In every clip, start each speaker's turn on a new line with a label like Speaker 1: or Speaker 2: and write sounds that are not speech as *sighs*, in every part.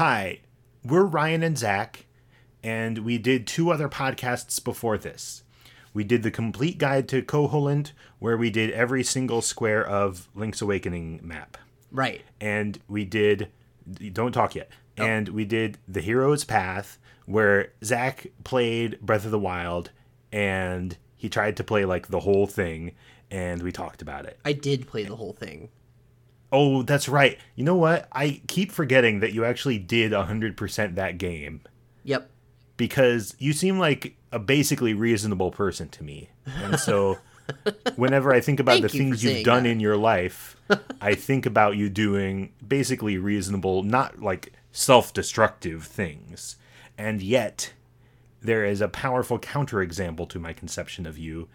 Speaker 1: Hi, we're Ryan and Zach, and we did two other podcasts before this. We did the complete guide to Koholint, where we did every single square of Link's Awakening map.
Speaker 2: Right.
Speaker 1: And we did, don't talk yet. And we did the Hero's Path, where Zach played Breath of the Wild, and he tried to play like the whole thing, and we talked about it.
Speaker 2: I did play the whole thing.
Speaker 1: Oh, that's right. You know what? I keep forgetting that you actually did 100% that game
Speaker 2: Yep.
Speaker 1: because you seem like a basically reasonable person to me. And so whenever I think about the
Speaker 2: you
Speaker 1: things you've done
Speaker 2: that.
Speaker 1: in your life, I think about you doing basically reasonable, not like self-destructive things. And yet there is a powerful counterexample to my conception of you,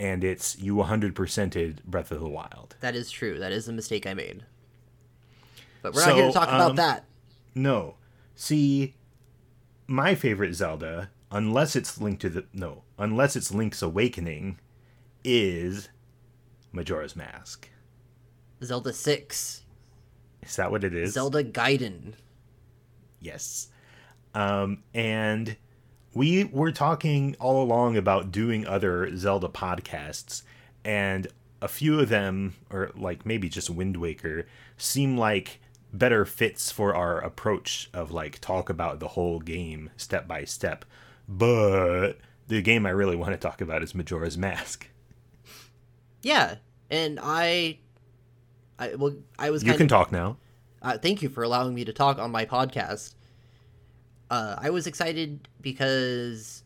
Speaker 1: and it's you 100%ed Breath of the Wild.
Speaker 2: That is true. That is a mistake I made. But we're not here to
Speaker 1: So,
Speaker 2: talk about
Speaker 1: um,
Speaker 2: that.
Speaker 1: No. See, my favorite Zelda, unless it's linked to the no, unless it's Link's Awakening, is Majora's Mask.
Speaker 2: Zelda 6.
Speaker 1: Is that what it is?
Speaker 2: Zelda Gaiden.
Speaker 1: Yes. Um, and we were talking all along about doing other Zelda podcasts, and a few of them, or like maybe just Wind Waker, seem like better fits for our approach of like talk about the whole game step by step. But the game I really want to talk about is Majora's Mask.
Speaker 2: Yeah. And I. I, well, I was
Speaker 1: You can
Speaker 2: of,
Speaker 1: talk now.
Speaker 2: Uh, thank you for allowing me to talk on my podcast. Uh, I was excited because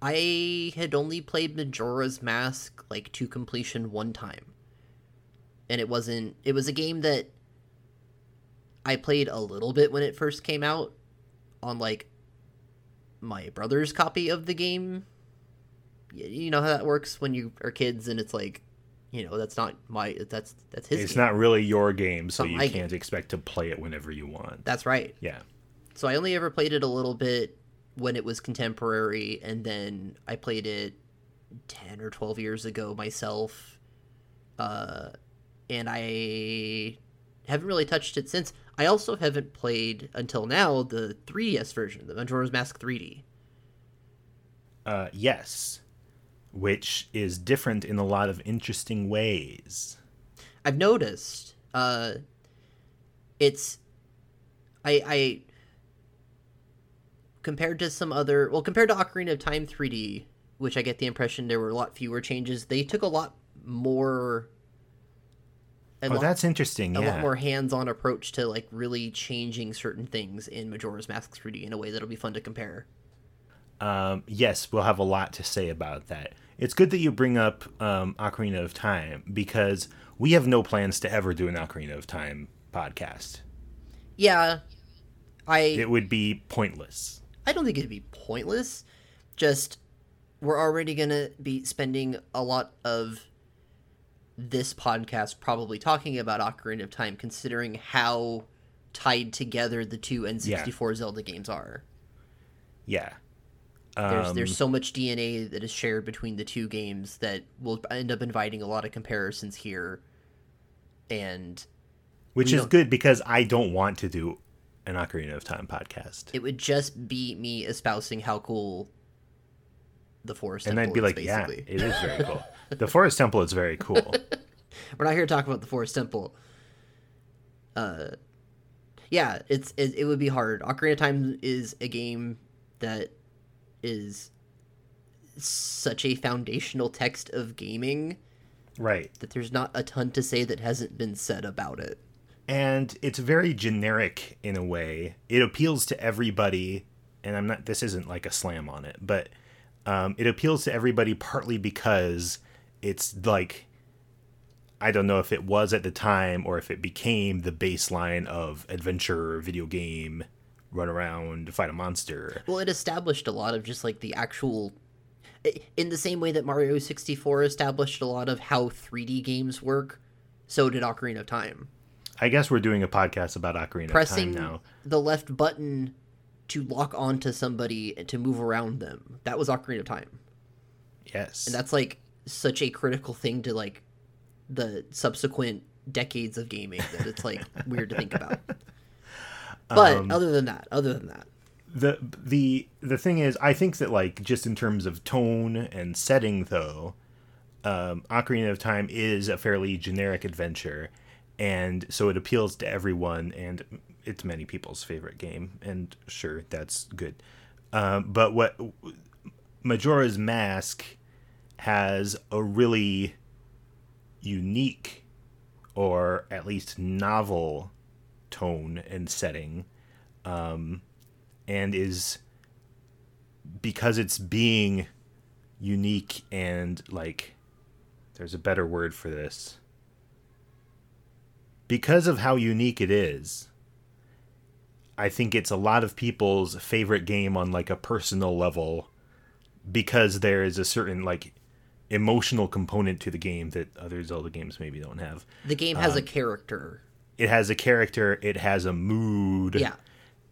Speaker 2: I had only played Majora's Mask like to completion one time, and it wasn't. It was a game that I played a little bit when it first came out on like my brother's copy of the game. You know how that works when you are kids, and it's like, you know, that's not my. That's that's his.
Speaker 1: It's
Speaker 2: game.
Speaker 1: not really your game, so you can't expect to play it whenever you want.
Speaker 2: That's right.
Speaker 1: Yeah.
Speaker 2: So I only ever played it a little bit when it was contemporary, and then I played it ten or twelve years ago myself. Uh, and I haven't really touched it since. I also haven't played until now the 3DS version, the Majora's Mask 3D.
Speaker 1: Uh, yes, which is different in a lot of interesting ways.
Speaker 2: I've noticed. Uh, it's I I compared to some other well compared to Ocarina of Time 3D, which I get the impression there were a lot fewer changes. They took a lot more. A,
Speaker 1: Oh,
Speaker 2: lot,
Speaker 1: that's interesting.
Speaker 2: a
Speaker 1: Yeah.
Speaker 2: lot more hands-on approach to like really changing certain things in Majora's Mask 3D in a way that'll be fun to compare.
Speaker 1: Um, yes, we'll have a lot to say about that. It's good that you bring up um, Ocarina of Time because we have no plans to ever do an Ocarina of Time podcast.
Speaker 2: Yeah, I
Speaker 1: It would be pointless.
Speaker 2: I don't think it'd be pointless. Just we're already gonna be spending a lot of this podcast probably talking about Ocarina of Time, considering how tied together the two N64 Zelda games are.
Speaker 1: Yeah.
Speaker 2: There's
Speaker 1: Um,
Speaker 2: there's so much DNA that is shared between the two games that will end up inviting a lot of comparisons here. And
Speaker 1: which is good because I don't want to do an Ocarina of Time podcast.
Speaker 2: it would just be me espousing how cool the Forest
Speaker 1: and
Speaker 2: Temple
Speaker 1: I'd be
Speaker 2: is,
Speaker 1: like,
Speaker 2: basically.
Speaker 1: yeah, it is very cool. *laughs* the Forest Temple is very cool. *laughs*
Speaker 2: We're not here to talk about the Forest Temple. Uh, yeah, it's it, it would be hard. Ocarina of Time is a game that is such a foundational text of gaming
Speaker 1: right.
Speaker 2: that there's not a ton to say that hasn't been said about it.
Speaker 1: And it's very generic in a way. It appeals to everybody, and I'm not. This isn't like a slam on it, but um, it appeals to everybody partly because it's like I don't know if it was at the time or if it became the baseline of adventure video game, run around, fight a monster.
Speaker 2: Well, it established a lot of just like the actual. In the same way that Mario 64 established a lot of how 3D games work, so did Ocarina of Time.
Speaker 1: I guess we're doing a podcast about Ocarina
Speaker 2: pressing
Speaker 1: of Time now.
Speaker 2: the left button to lock onto somebody and to move around them. That was Ocarina of Time.
Speaker 1: Yes,
Speaker 2: And that's like such a critical thing to like the subsequent decades of gaming that it's like *laughs* weird to think about. But
Speaker 1: Um,
Speaker 2: other than that, other than that,
Speaker 1: the the the thing is i think that like just in terms of tone and setting though um ocarina of time is a fairly generic adventure and so it appeals to everyone and it's many people's favorite game. And sure that's good. Um but what majora's mask has a really unique or at least novel tone and setting um and is because it's being unique and like there's a better word for this because of how unique it is i think it's a lot of people's favorite game on like a personal level because there is a certain like emotional component to the game that other zelda games maybe don't have
Speaker 2: the game has
Speaker 1: Um,
Speaker 2: a character.
Speaker 1: it has a character it has a mood
Speaker 2: Yeah.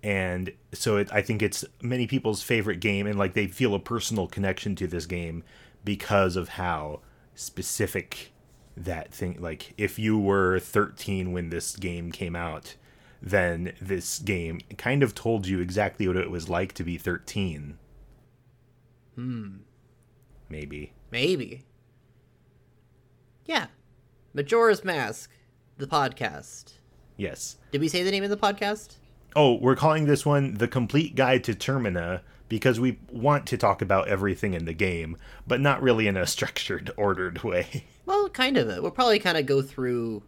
Speaker 1: and so it, I think it's many people's favorite game, and like they feel a personal connection to this game because of how specific that thing. Like if you were 13 when this game came out, then this game kind of told you exactly what it was like to be 13. Hmm. Maybe.
Speaker 2: Maybe. Yeah. Majora's Mask, the podcast.
Speaker 1: Yes.
Speaker 2: Did we say the name of the podcast?
Speaker 1: Oh, we're calling this one The Complete Guide to Termina because we want to talk about everything in the game, but not really in a *laughs* structured, ordered way.
Speaker 2: Well, kind of. We'll probably kind of go through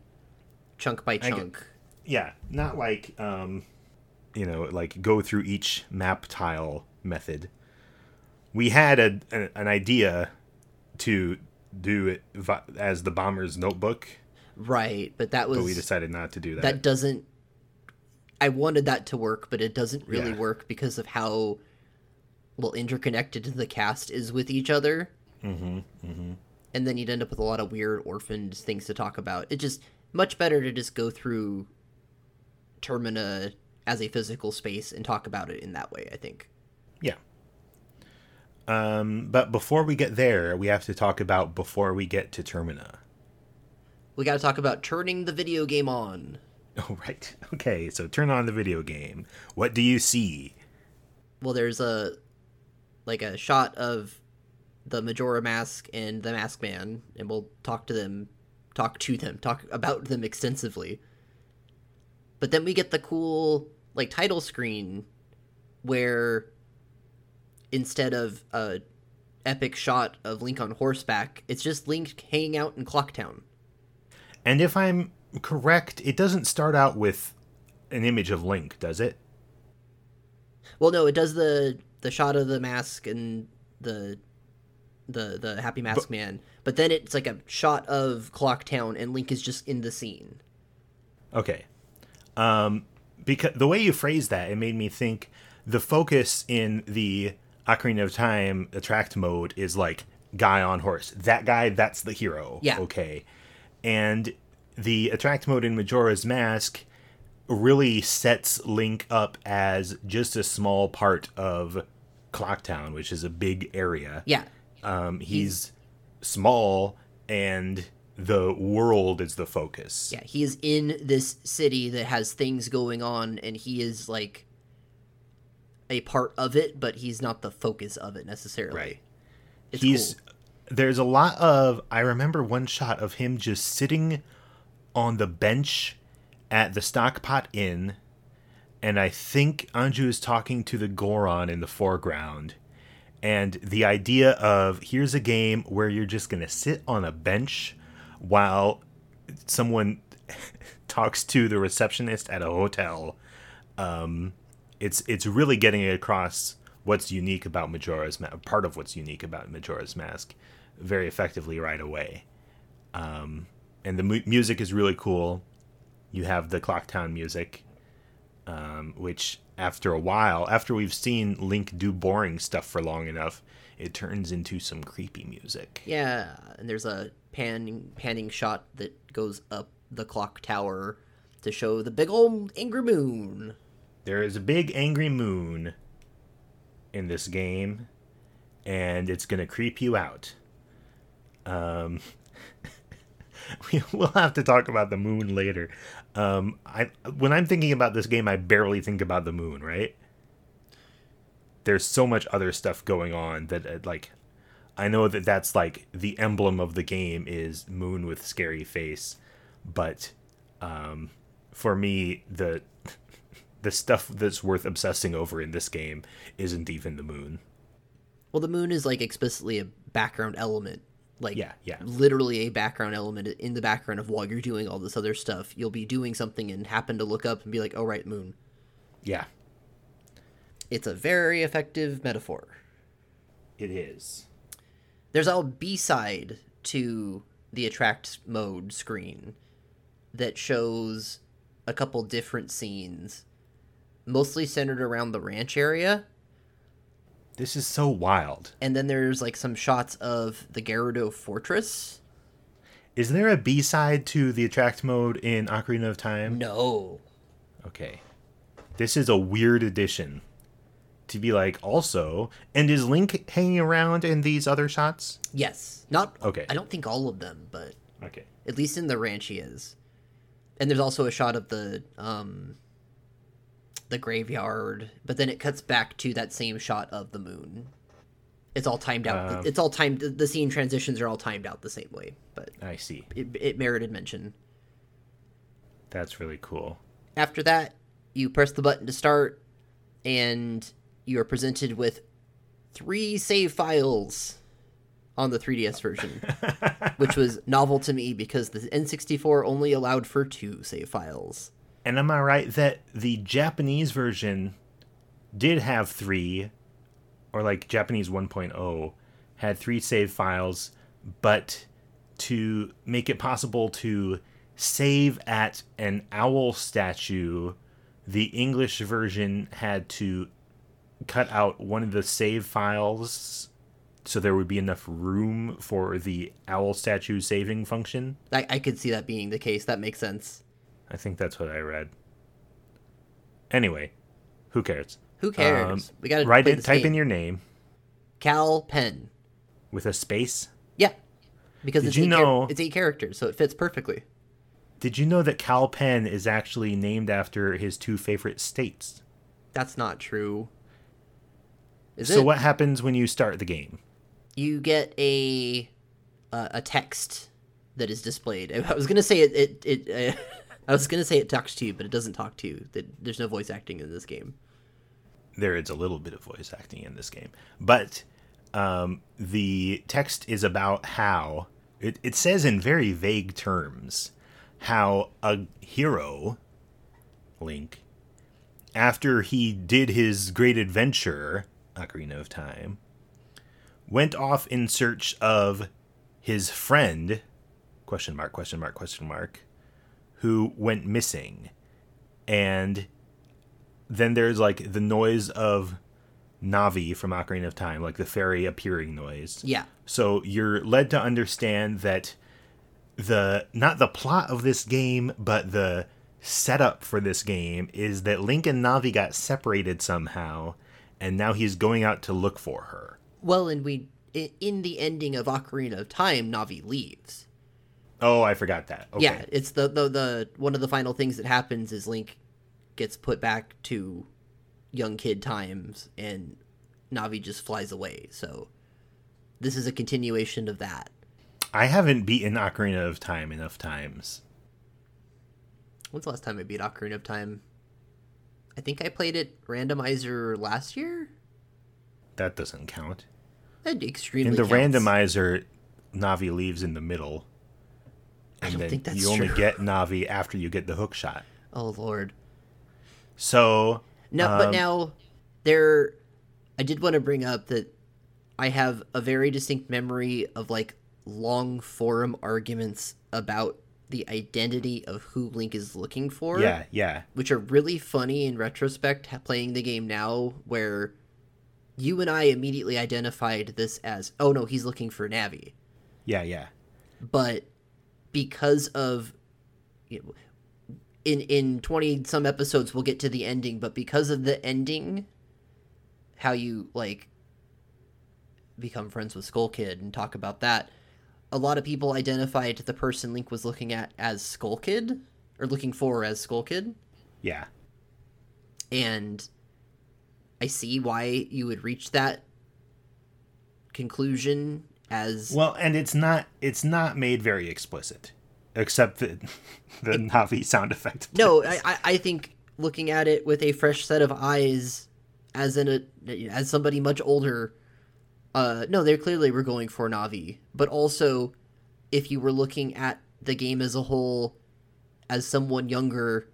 Speaker 2: chunk by
Speaker 1: get-
Speaker 2: chunk.
Speaker 1: yeah, not like um you know, like go through each map tile method. We had a, an, an idea to do it vi- as the bomber's notebook,
Speaker 2: Right, but that was
Speaker 1: but we decided not to do that.
Speaker 2: that doesn't I wanted that to work, but it doesn't really
Speaker 1: Yeah.
Speaker 2: work because of how well interconnected the cast is with each other. Mm-hmm, mm-hmm. And then you'd end up with a lot of weird orphaned things to talk about. It just much better to just go through Termina as a physical space and talk about it in that way, I think.
Speaker 1: Yeah. Um, but before we get there, we have to talk about before we get to Termina.
Speaker 2: We got to talk about turning the video game on. *laughs*
Speaker 1: Oh, right. Okay, so turn on the video game. What do you see?
Speaker 2: well there's a like a shot of the majora mask and the mask man and we'll talk to them talk to them talk about them extensively but then we get the cool like title screen where instead of a epic shot of link on horseback it's just link hanging out in clocktown
Speaker 1: And if I'm correct, it doesn't start out with an image of Link, does it?
Speaker 2: well no it does the the shot of the mask and the the the happy mask man but then it's like a shot of clock town and link is just in the scene
Speaker 1: Okay. Um, because the way you phrased that, it made me think the focus in the Ocarina of Time attract mode is like guy on horse. That guy, that's the hero.
Speaker 2: Yeah.
Speaker 1: Okay. And the attract mode in Majora's Mask really sets Link up as just a small part of Clocktown, which is a big area.
Speaker 2: yeah
Speaker 1: Um, he's small and the world is the focus.
Speaker 2: yeah he is in this city that has things going on and he is like a part of it but he's not the focus of it necessarily
Speaker 1: Right.
Speaker 2: it's
Speaker 1: he's
Speaker 2: cool.
Speaker 1: there's a lot of I remember one shot of him just sitting on the bench at the Stockpot Inn, and I think Anju is talking to the Goron in the foreground. And the idea of here's a game where you're just gonna sit on a bench while someone *laughs* talks to the receptionist at a hotel. Um, it's it's really getting across what's unique about Majora's Ma- part of what's unique about Majora's Mask very effectively right away. Um, and the mu- music is really cool. You have the Clocktown music, um, which after a while, after we've seen Link do boring stuff for long enough, it turns into some creepy music.
Speaker 2: yeah and there's a panning panning shot that goes up the clock tower to show the big old angry moon
Speaker 1: There is a big angry moon in this game, and it's gonna creep you out. Um, *laughs* we, we'll have to talk about the moon later. Um, I when I'm thinking about this game, I barely think about the moon. Right? There's so much other stuff going on that uh, like I know that that's like the emblem of the game is moon with scary face, but um, for me the *laughs* the stuff that's worth obsessing over in this game isn't even the moon.
Speaker 2: Well, the moon is like explicitly a background element. Like
Speaker 1: Yeah, yeah.
Speaker 2: literally a background element in the background of while you're doing all this other stuff. You'll be doing something and happen to look up and be like, "Oh right, moon."
Speaker 1: Yeah,
Speaker 2: It's a very effective metaphor.
Speaker 1: it is.
Speaker 2: There's a B side to the attract mode screen that shows a couple different scenes, mostly centered around the ranch area.
Speaker 1: This is so wild.
Speaker 2: And then there's like some shots of the Gerudo's Fortress.
Speaker 1: Is there a B side to the attract mode in Ocarina of Time?
Speaker 2: No.
Speaker 1: Okay. This is a weird addition. To be like, also, and is Link hanging around in these other shots?
Speaker 2: Yes. Not
Speaker 1: Okay.
Speaker 2: I don't think all of them, but
Speaker 1: Okay.
Speaker 2: at least in the ranch he is. And there's also a shot of the um the graveyard, but then it cuts back to that same shot of the moon. It's all timed out.
Speaker 1: Uh.
Speaker 2: it's all timed. The scene transitions are all timed out the same way, but
Speaker 1: I see.
Speaker 2: it, it merited mention.
Speaker 1: That's really cool.
Speaker 2: After that, you press the button to start, and you are presented with three save files on the 3DS version, *laughs* which was novel to me because the N64 only allowed for two save files.
Speaker 1: And am I right that the Japanese version did have three, or like Japanese 1.0 had three save files, but to make it possible to save at an owl statue, the English version had to cut out one of the save files so there would be enough room for the owl statue saving function.
Speaker 2: I, I could see that being the case. That makes sense.
Speaker 1: I think that's what I read. Anyway, who cares?
Speaker 2: Who cares?
Speaker 1: Um,
Speaker 2: we got to
Speaker 1: Write in, type
Speaker 2: game.
Speaker 1: in your name
Speaker 2: Cal Pen.
Speaker 1: with a space.
Speaker 2: Yeah, because
Speaker 1: Did
Speaker 2: it's
Speaker 1: you
Speaker 2: eight char-
Speaker 1: know-
Speaker 2: it's eight characters, so it fits perfectly.
Speaker 1: Did you know that Cal Penn is actually named after his two favorite states?
Speaker 2: That's not true. Is it?
Speaker 1: so
Speaker 2: it?
Speaker 1: what happens when you start the game?
Speaker 2: you get a uh, a text that is displayed. *laughs* I was gonna say it. It. it uh, *laughs* I was gonna say it talks to you, but it doesn't talk to you. That there's no voice acting in this game.
Speaker 1: There is a little bit of voice acting in this game, but um, the text is about how it, it says in very vague terms how a hero, Link, after he did his great adventure, Ocarina of Time, went off in search of his friend, question mark, question mark, question mark, who went missing. And then there's like the noise of Navi from Ocarina of Time, like the fairy appearing noise.
Speaker 2: Yeah,
Speaker 1: So you're led to understand that the not the plot of this game, but the setup for this game is that Link and Navi got separated somehow, and now he's going out to look for her.
Speaker 2: Well, and we in the ending of Ocarina of Time, Navi leaves.
Speaker 1: Oh, I forgot that. Okay.
Speaker 2: Yeah, it's the, the the one of the final things that happens is Link gets put back to young kid times, and Navi just flies away. So this is a continuation of that.
Speaker 1: I haven't beaten Ocarina of Time enough times.
Speaker 2: When's the last time I beat Ocarina of Time? I think I played it randomizer last year.
Speaker 1: That doesn't count.
Speaker 2: That extremely
Speaker 1: In the
Speaker 2: counts.
Speaker 1: randomizer, Navi leaves in the middle.
Speaker 2: I
Speaker 1: And
Speaker 2: don't
Speaker 1: then
Speaker 2: think that's
Speaker 1: you only
Speaker 2: true.
Speaker 1: get Navi after you get the hook shot.
Speaker 2: Oh lord.
Speaker 1: So
Speaker 2: No, but
Speaker 1: Um,
Speaker 2: now there I did want to bring up that I have a very distinct memory of like long forum arguments about the identity of who Link is looking for.
Speaker 1: yeah, yeah.
Speaker 2: Which are really funny in retrospect playing the game now where you and I immediately identified this as oh no, he's looking for Navi.
Speaker 1: Yeah, yeah.
Speaker 2: but because of you know, in in 20 some episodes we'll get to the ending but because of the ending how you like become friends with skull kid and talk about that a lot of people identified the person Link was looking at as Skull Kid, or looking for as Skull Kid.
Speaker 1: Yeah.
Speaker 2: And I see why you would reach that conclusion as
Speaker 1: Well, and it's not it's not made very explicit, except the *laughs* the Navi sound effect.
Speaker 2: no I, I- I think looking at it with a fresh set of eyes as in a as somebody much older uh no they clearly were going for navi. But also if you were looking at the game as a whole as someone younger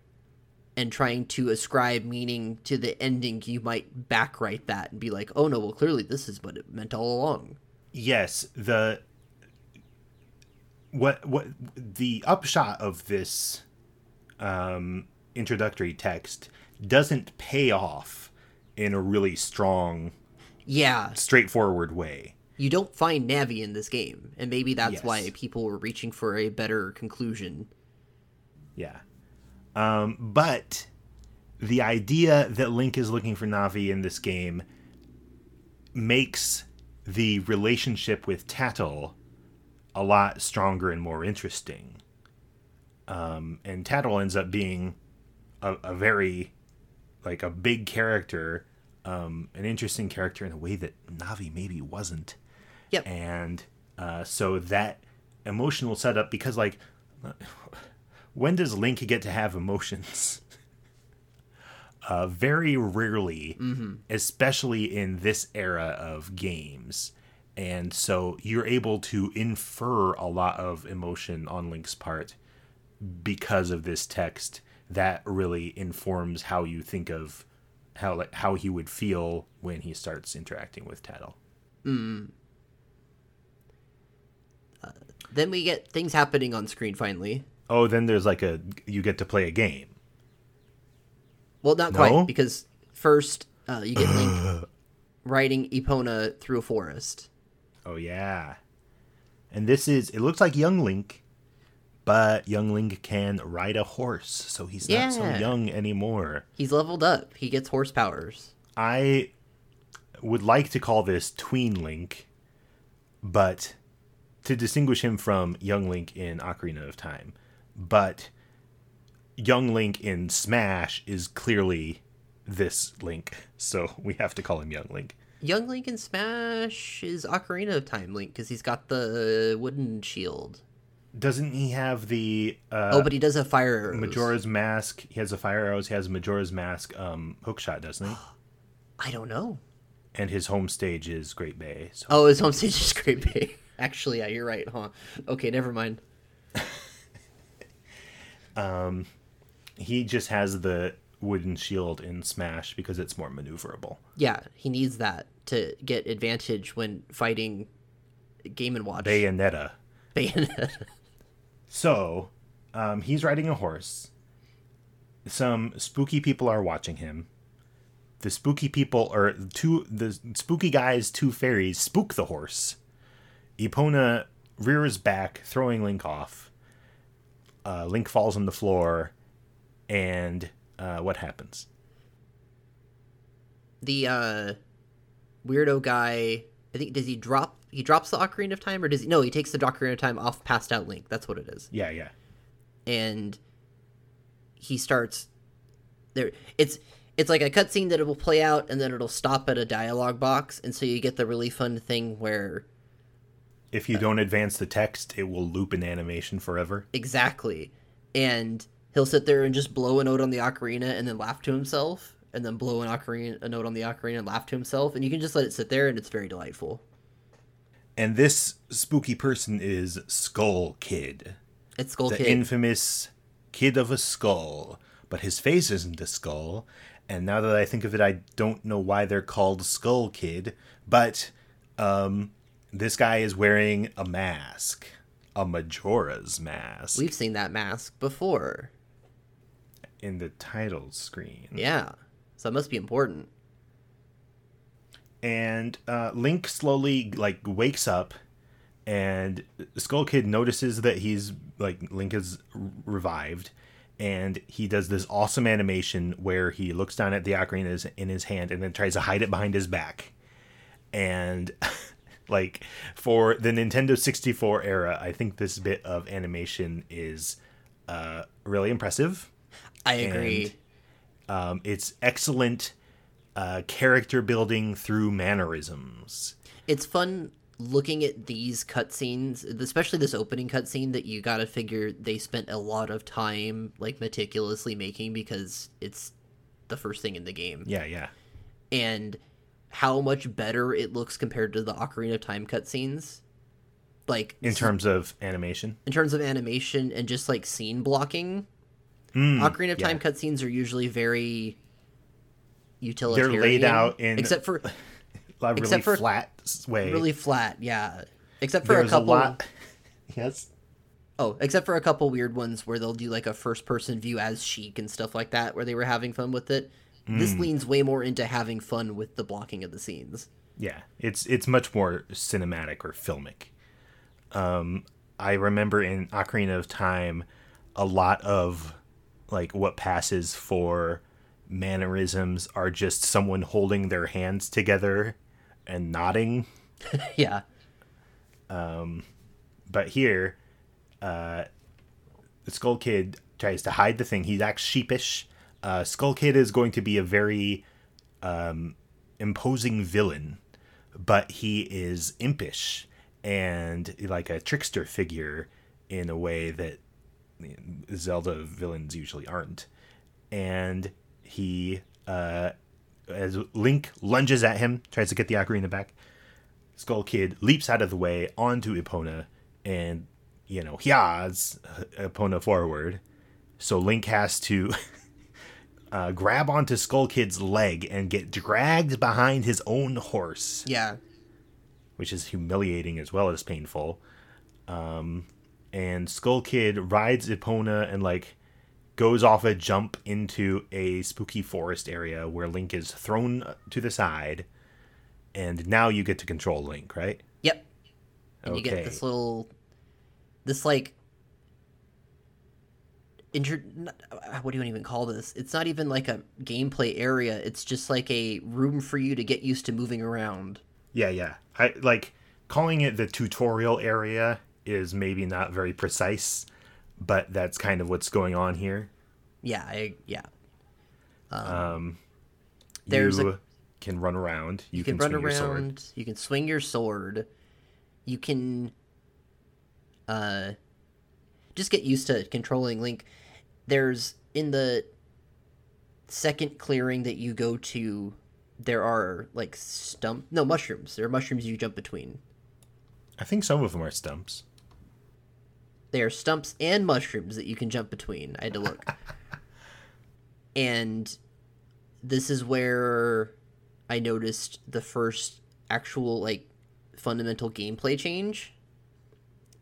Speaker 2: and trying to ascribe meaning to the ending you might backwrite that and be like oh no well clearly this is what it meant all along
Speaker 1: yes the what what the upshot of this um introductory text doesn't pay off in a really strong
Speaker 2: yeah.
Speaker 1: straightforward way.
Speaker 2: You don't find navi in this game and maybe that's
Speaker 1: Yes.
Speaker 2: why people were reaching for a better conclusion.
Speaker 1: Yeah. Um but the idea that link is looking for navi in this game makes the relationship with tattle a lot stronger and more interesting. Um and tattle ends up being a, a very like a big character um an interesting character in a way that navi maybe wasn't.
Speaker 2: Yep.
Speaker 1: and uh, so that emotional setup because like *laughs* when does link get to have emotions uh, very rarely mm-hmm. especially in this era of games. And so you're able to infer a lot of emotion on link's part because of this text that really informs how you think of how like how he would feel when he starts interacting with tattle. Mm-hmm.
Speaker 2: Uh, then we get things happening on screen finally.
Speaker 1: Oh then there's like a you get to play a game
Speaker 2: Well, not
Speaker 1: No?
Speaker 2: quite, because first uh, you get Link *sighs* riding Epona through a forest.
Speaker 1: Oh yeah. And this is it looks like young Link, but young Link can ride a horse, so he's not so young anymore.
Speaker 2: He's leveled up. He gets horse powers.
Speaker 1: I would like to call this tween Link, but to distinguish him from young Link in Ocarina of Time. But young Link in Smash is clearly this Link, so *laughs* we have to call him young Link.
Speaker 2: Young Link in Smash is Ocarina of Time Link because he's got the wooden shield.
Speaker 1: Doesn't he have the uh,
Speaker 2: oh, but he does have fire arrows.
Speaker 1: Majora's Mask. He has a fire arrows. He has Majora's Mask um, hookshot, doesn't he? *gasps*
Speaker 2: I don't know.
Speaker 1: And his home stage is Great Bay. So
Speaker 2: Oh, his home stage is Great Bay. *laughs* Actually, yeah, you're right, huh? Okay, never mind. *laughs*
Speaker 1: he just has the wooden shield in Smash because it's more maneuverable.
Speaker 2: Yeah, he needs that to get advantage when fighting Game and Watch.
Speaker 1: Bayonetta.
Speaker 2: Bayonetta.
Speaker 1: So, um, he's riding a horse. Some spooky people are watching him. The spooky people are two. The spooky guys, two fairies, spook the horse. Epona rears back, throwing Link off. Uh, Link falls on the floor, and uh, what happens?
Speaker 2: the uh weirdo guy i think does he drop he drops the ocarina of time or does he no he takes the ocarina of time off passed out link that's what it is
Speaker 1: Yeah, yeah.
Speaker 2: and he starts there it's it's like a cutscene that it will play out and then it'll stop at a dialogue box and so you get the really fun thing where
Speaker 1: If you don't advance the text, it will loop in animation forever.
Speaker 2: exactly and he'll sit there and just blow a note on the ocarina and then laugh to himself and then blow an ocarina a note on the ocarina and laugh to himself and you can just let it sit there and it's very delightful
Speaker 1: And this spooky person is Skull Kid.
Speaker 2: it's skull
Speaker 1: the
Speaker 2: kid
Speaker 1: infamous kid of a skull, but his face isn't a skull. And now that I think of it, I don't know why they're called Skull Kid, but um, this guy is wearing a mask, a Majora's mask,
Speaker 2: We've seen that mask before.
Speaker 1: In the title screen.
Speaker 2: Yeah. So it must be important.
Speaker 1: and uh, Link slowly like wakes up, and Skull Kid notices that he's like Link is revived, and he does this awesome animation where he looks down at the ocarina in his hand and then tries to hide it behind his back, and *laughs* like for the Nintendo 64 era, I think this bit of animation is uh, really impressive.
Speaker 2: I agree.
Speaker 1: Um, it's excellent uh, character building through mannerisms.
Speaker 2: It's fun looking at these cutscenes, especially this opening cutscene that you gotta figure they spent a lot of time like meticulously making because it's the first thing in the game.
Speaker 1: Yeah, yeah.
Speaker 2: And how much better it looks compared to the Ocarina of Time cutscenes. Like
Speaker 1: In terms of animation,
Speaker 2: in terms of animation and just like scene blocking. Ocarina of
Speaker 1: yeah.
Speaker 2: Time cutscenes are usually very utilitarian.
Speaker 1: they're laid out in
Speaker 2: except for *laughs*
Speaker 1: a really
Speaker 2: except for-
Speaker 1: flat way.
Speaker 2: really flat, yeah. Except for
Speaker 1: There's
Speaker 2: a couple
Speaker 1: lot. *laughs* Yes.
Speaker 2: Oh, except for a couple weird ones where they'll do like a first person view as Sheik and stuff like that, where they were having fun with it. This
Speaker 1: Hmm.
Speaker 2: leans way more into having fun with the blocking of the scenes.
Speaker 1: Yeah, it's it's much more cinematic or filmic. Um, I remember in Ocarina of Time, a lot of like what passes for mannerisms are just someone holding their hands together and nodding. *laughs*
Speaker 2: yeah.
Speaker 1: Um, But here, uh, the Skull Kid tries to hide the thing. He acts sheepish. Uh, Skull Kid is going to be a very um, imposing villain, but he is impish and like a trickster figure in a way that Zelda villains usually aren't. And he, uh, as Link lunges at him, tries to get the ocarina back. Skull Kid leaps out of the way onto Epona and, you know, yas Epona forward. So Link has to *laughs* uh, grab onto Skull Kid's leg and get dragged behind his own horse,
Speaker 2: Yeah.
Speaker 1: which is humiliating as well as painful. Um, and Skull Kid rides Epona and, like, goes off a jump into a spooky forest area where Link is thrown to the side. And now you get to control Link, right?
Speaker 2: Yep. And you get this little, this like, inter. uh, What do you even call this? It's not even like a gameplay area. It's just like a room for you to get used to moving around.
Speaker 1: Yeah, yeah. I like calling it the tutorial area is maybe not very precise, but that's kind of what's going on here.
Speaker 2: Yeah. I, yeah.
Speaker 1: you
Speaker 2: There's a-
Speaker 1: can run around. You,
Speaker 2: You
Speaker 1: can,
Speaker 2: can, run
Speaker 1: swing your sword.
Speaker 2: around. You can swing your sword. You can uh just get used to controlling Link. There's in the second clearing that you go to there are like stump no mushrooms. There are mushrooms you jump between.
Speaker 1: I think some of them are stumps.
Speaker 2: There are stumps and mushrooms that you can jump between. I had to look. *laughs* and this is where I noticed the first actual like fundamental gameplay change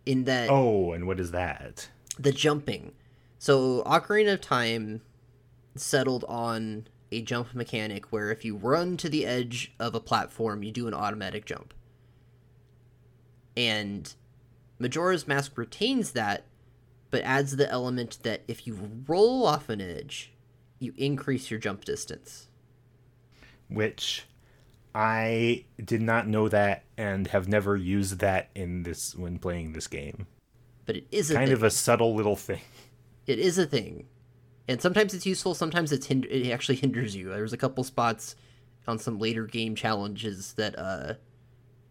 Speaker 2: in that
Speaker 1: Oh, and what is that?
Speaker 2: the jumping. So Ocarina of Time settled on a jump mechanic where if you run to the edge of a platform, you do an automatic jump. And Majora's Mask retains that, but adds the element that if you roll off an edge, you increase your jump distance.
Speaker 1: Which I did not know that and have never used that in this when playing this game.
Speaker 2: But it is a
Speaker 1: Kind
Speaker 2: thing.
Speaker 1: of a subtle little thing.
Speaker 2: it is a thing and sometimes it's useful sometimes it's hind- it actually *laughs* hinders you there's a couple spots on some later game challenges that uh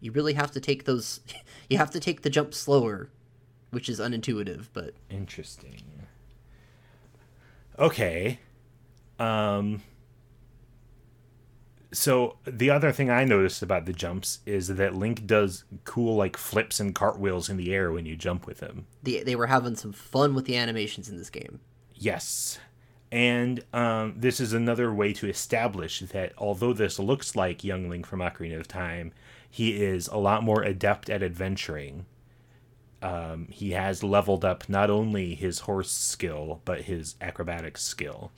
Speaker 2: you really have to take those *laughs* you have to take the jump slower which is unintuitive but
Speaker 1: Interesting. Okay. Um so the other thing I noticed about the jumps is that Link does cool like flips and cartwheels in the air when you jump with him.
Speaker 2: the, they were having some fun with the animations in this game
Speaker 1: Yes. And um, this is another way to establish that although this looks like young Link from Ocarina of Time, he is a lot more adept at adventuring. Um, he has leveled up not only his horse skill, but his acrobatics skill.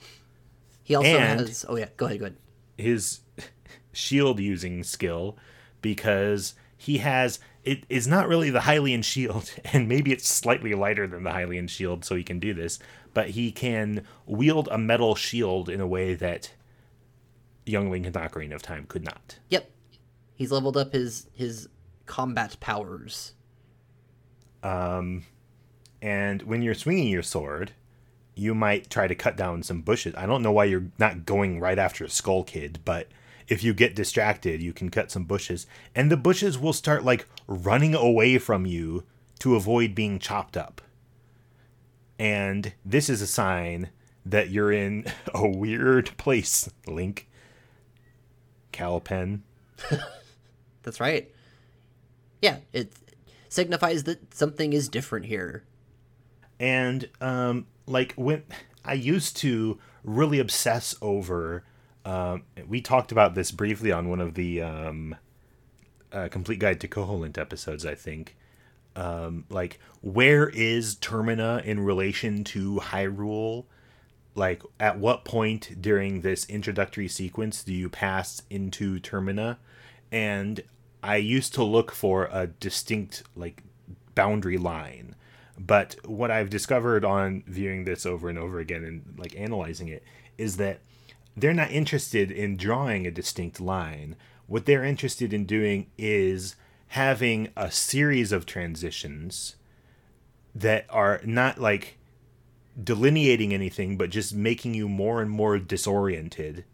Speaker 2: he also
Speaker 1: And-
Speaker 2: has oh yeah go ahead go ahead
Speaker 1: his *laughs* shield using skill because he has it is not really the Hylian shield *laughs* and maybe it's slightly lighter than the Hylian shield so he can do this but he can wield a metal shield in a way that young Link in Ocarina of Time could not
Speaker 2: yep he's leveled up his his combat powers.
Speaker 1: Um, and when you're swinging your sword, you might try to cut down some bushes. I don't know why you're not going right after Skull Kid, but if you get distracted, you can cut some bushes, and the bushes will start like running away from you to avoid being chopped up. And this is a sign that you're in *laughs* a weird place, Link. Calpen. *laughs*
Speaker 2: That's right. Yeah, it signifies that something is different here.
Speaker 1: And um like when I used to really obsess over um we talked about this briefly on one of the um uh, complete guide to Koholint episodes, I think. Um like where is Termina in relation to Hyrule? Like at what point during this introductory sequence do you pass into Termina? And I used to look for a distinct like boundary line. But what I've discovered on viewing this over and over again and like analyzing it is that they're not interested in drawing a distinct line. What they're interested in doing is having a series of transitions that are not like delineating anything, but just making you more and more disoriented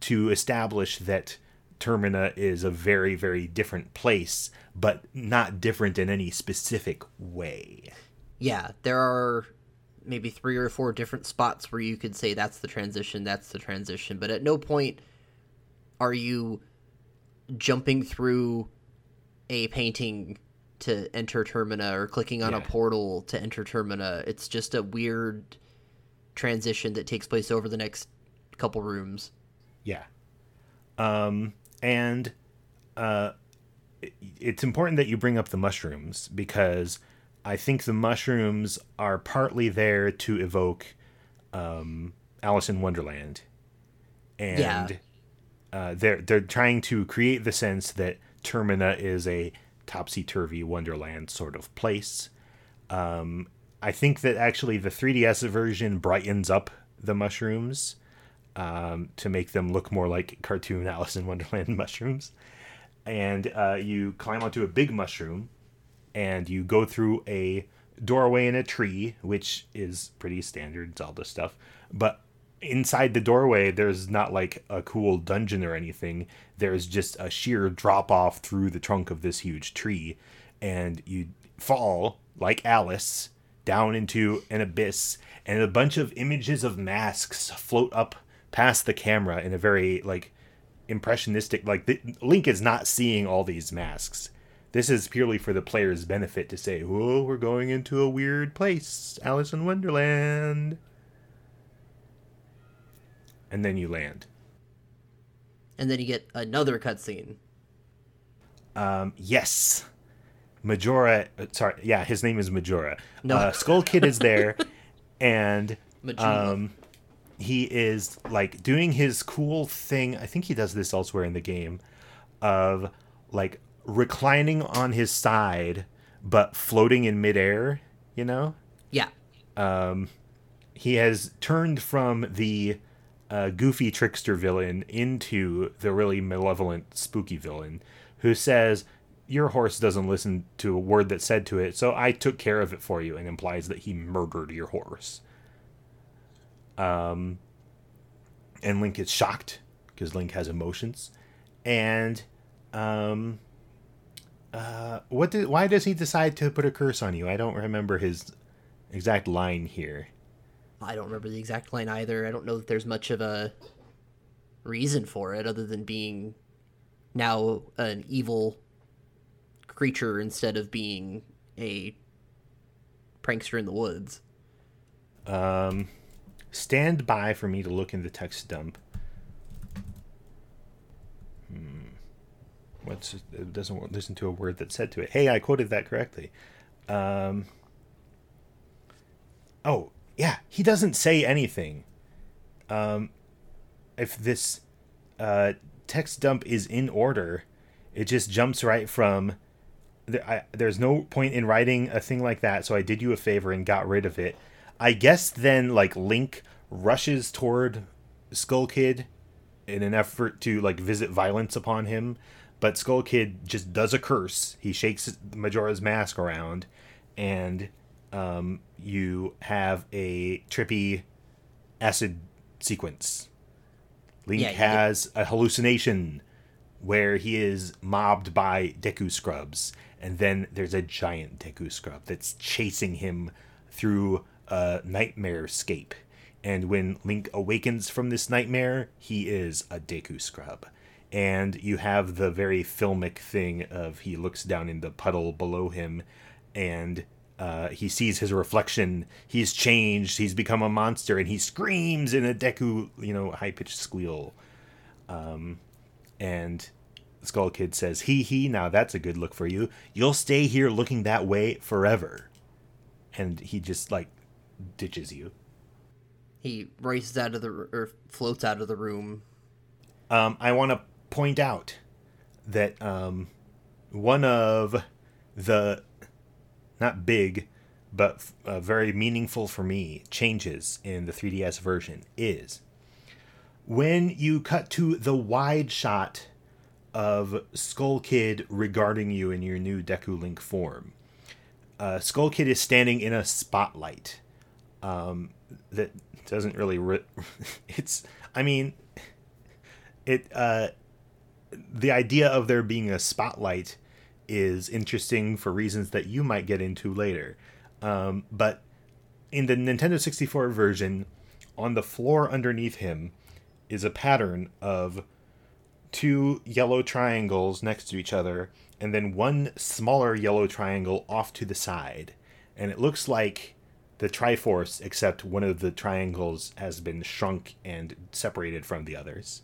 Speaker 1: to establish that Termina is a very, very different place, but not different in any specific way.
Speaker 2: Yeah, there are maybe three or four different spots where you could say that's the transition, that's the transition, but at no point are you jumping through a painting to enter Termina or clicking on yeah. a portal to enter Termina. It's just a weird transition that takes place over the next couple rooms.
Speaker 1: Yeah. Um and uh it's important that you bring up the mushrooms because I think the mushrooms are partly there to evoke um, Alice in Wonderland, and yeah. uh, they're they're trying to create the sense that Termina is a topsy turvy Wonderland sort of place. Um, I think that actually the 3DS version brightens up the mushrooms um, to make them look more like cartoon Alice in Wonderland *laughs* mushrooms. And uh, you climb onto a big mushroom and you go through a doorway in a tree, which is pretty standard Zelda stuff. But inside the doorway, there's not like a cool dungeon or anything. There's just a sheer drop off through the trunk of this huge tree. And you fall, like Alice, down into an abyss. And a bunch of images of masks float up past the camera in a very like impressionistic like the, link is not seeing all these masks. This is purely for the player's benefit to say whoa we're going into a weird place alice in wonderland. And then you land.
Speaker 2: And then you get another cutscene.
Speaker 1: Um yes. Majora uh, sorry yeah his name is majora. No. Uh, skull kid is there *laughs* and Majula. um he is like doing his cool thing. I think he does this elsewhere in the game of like reclining on his side but floating in midair, you know?
Speaker 2: Yeah.
Speaker 1: Um he has turned from the uh, goofy trickster villain into the really malevolent spooky villain who says your horse doesn't listen to a word that's said to it, so I took care of it for you, and implies that he murdered your horse. Um, and Link is shocked because Link has emotions, and um, uh, what did? Why does he decide to put a curse on you? I don't remember his exact line here.
Speaker 2: I don't remember the exact line either. I don't know that there's much of a reason for it other than being now an evil creature instead of being a prankster in the woods.
Speaker 1: Um, Stand by for me to look in the text dump. Hmm. What's it doesn't listen to a word that's said to it. Hey, I quoted that correctly. Um. Oh yeah, he doesn't say anything. Um, if this uh, text dump is in order, it just jumps right from. I, there's no point in writing a thing like that, so I did you a favor and got rid of it I guess then like Link rushes toward Skull Kid in an effort to like visit violence upon him, But Skull Kid just does a curse. He shakes Majora's mask around, and um, you have a trippy acid sequence. Link
Speaker 2: Yeah,
Speaker 1: has a hallucination where he is mobbed by Deku Scrubs, and then there's a giant Deku Scrub that's chasing him through a nightmare scape. And when Link awakens from this nightmare, he is a Deku Scrub. And you have the very filmic thing of he looks down in the puddle below him and uh, he sees his reflection. He's changed. He's become a monster, and he screams in a Deku, you know, high pitched squeal. Um, and Skull Kid says, "He he. Now that's a good look for you. You'll stay here looking that way forever." And he just like ditches you.
Speaker 2: He races out of the or floats out of the room.
Speaker 1: Um, I want to point out that um, one of the not big, but uh, very meaningful for me changes in the 3DS version is when you cut to the wide shot of Skull Kid regarding you in your new Deku Link form. Uh, Skull Kid is standing in a spotlight um, that doesn't really. Re- *laughs* it's. I mean, it. Uh, the idea of there being a spotlight is interesting for reasons that you might get into later. Um, but in the Nintendo 64 version, on the floor underneath him is a pattern of two yellow triangles next to each other and then one smaller yellow triangle off to the side. And it looks like the Triforce, except one of the triangles has been shrunk and separated from the others.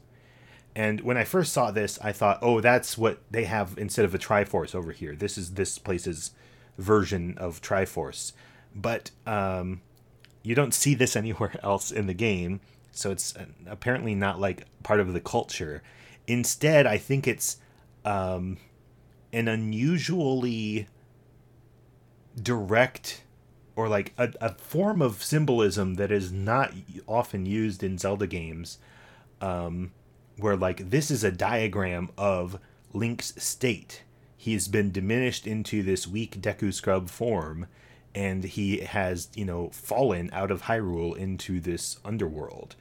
Speaker 1: And when I first saw this, I thought, oh, that's what they have instead of a Triforce over here. This is this place's version of Triforce. But um, you don't see this *laughs* anywhere else in the game, so it's uh, apparently not like part of the culture. Instead, I think it's um, an unusually direct or like a, a form of symbolism that is not often used in Zelda games. Um, where like this is a diagram of Link's state. He's been diminished into this weak Deku Scrub form, and he has, you know, fallen out of Hyrule into this underworld.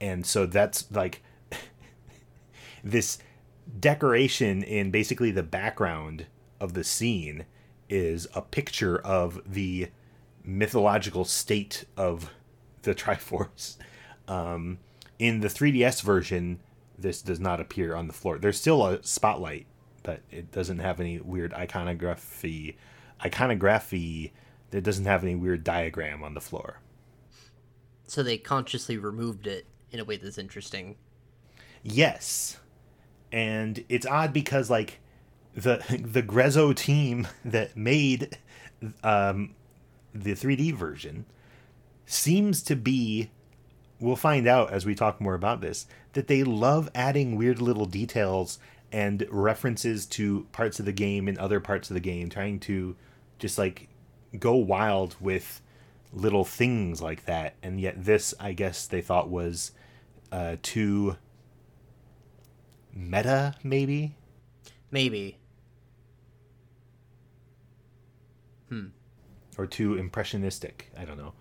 Speaker 1: And so that's like *laughs* this decoration in basically the background of the scene is a picture of the mythological state of the *laughs* Triforce. Um, in the 3DS version, this does not appear on the floor. There's still a spotlight, but it doesn't have any weird iconography. Iconography that doesn't have any weird diagram on the floor.
Speaker 2: So they consciously removed it in a way that's interesting.
Speaker 1: Yes, and it's odd because like the *laughs* the Grezzo team *laughs* that made um, the 3D version seems to be we'll find out as we talk more about this that they love adding weird little details and references to parts of the game and other parts of the game trying to just like go wild with little things like that. And yet this i guess they thought was uh too meta maybe?
Speaker 2: Maybe.
Speaker 1: Or too impressionistic. I don't know.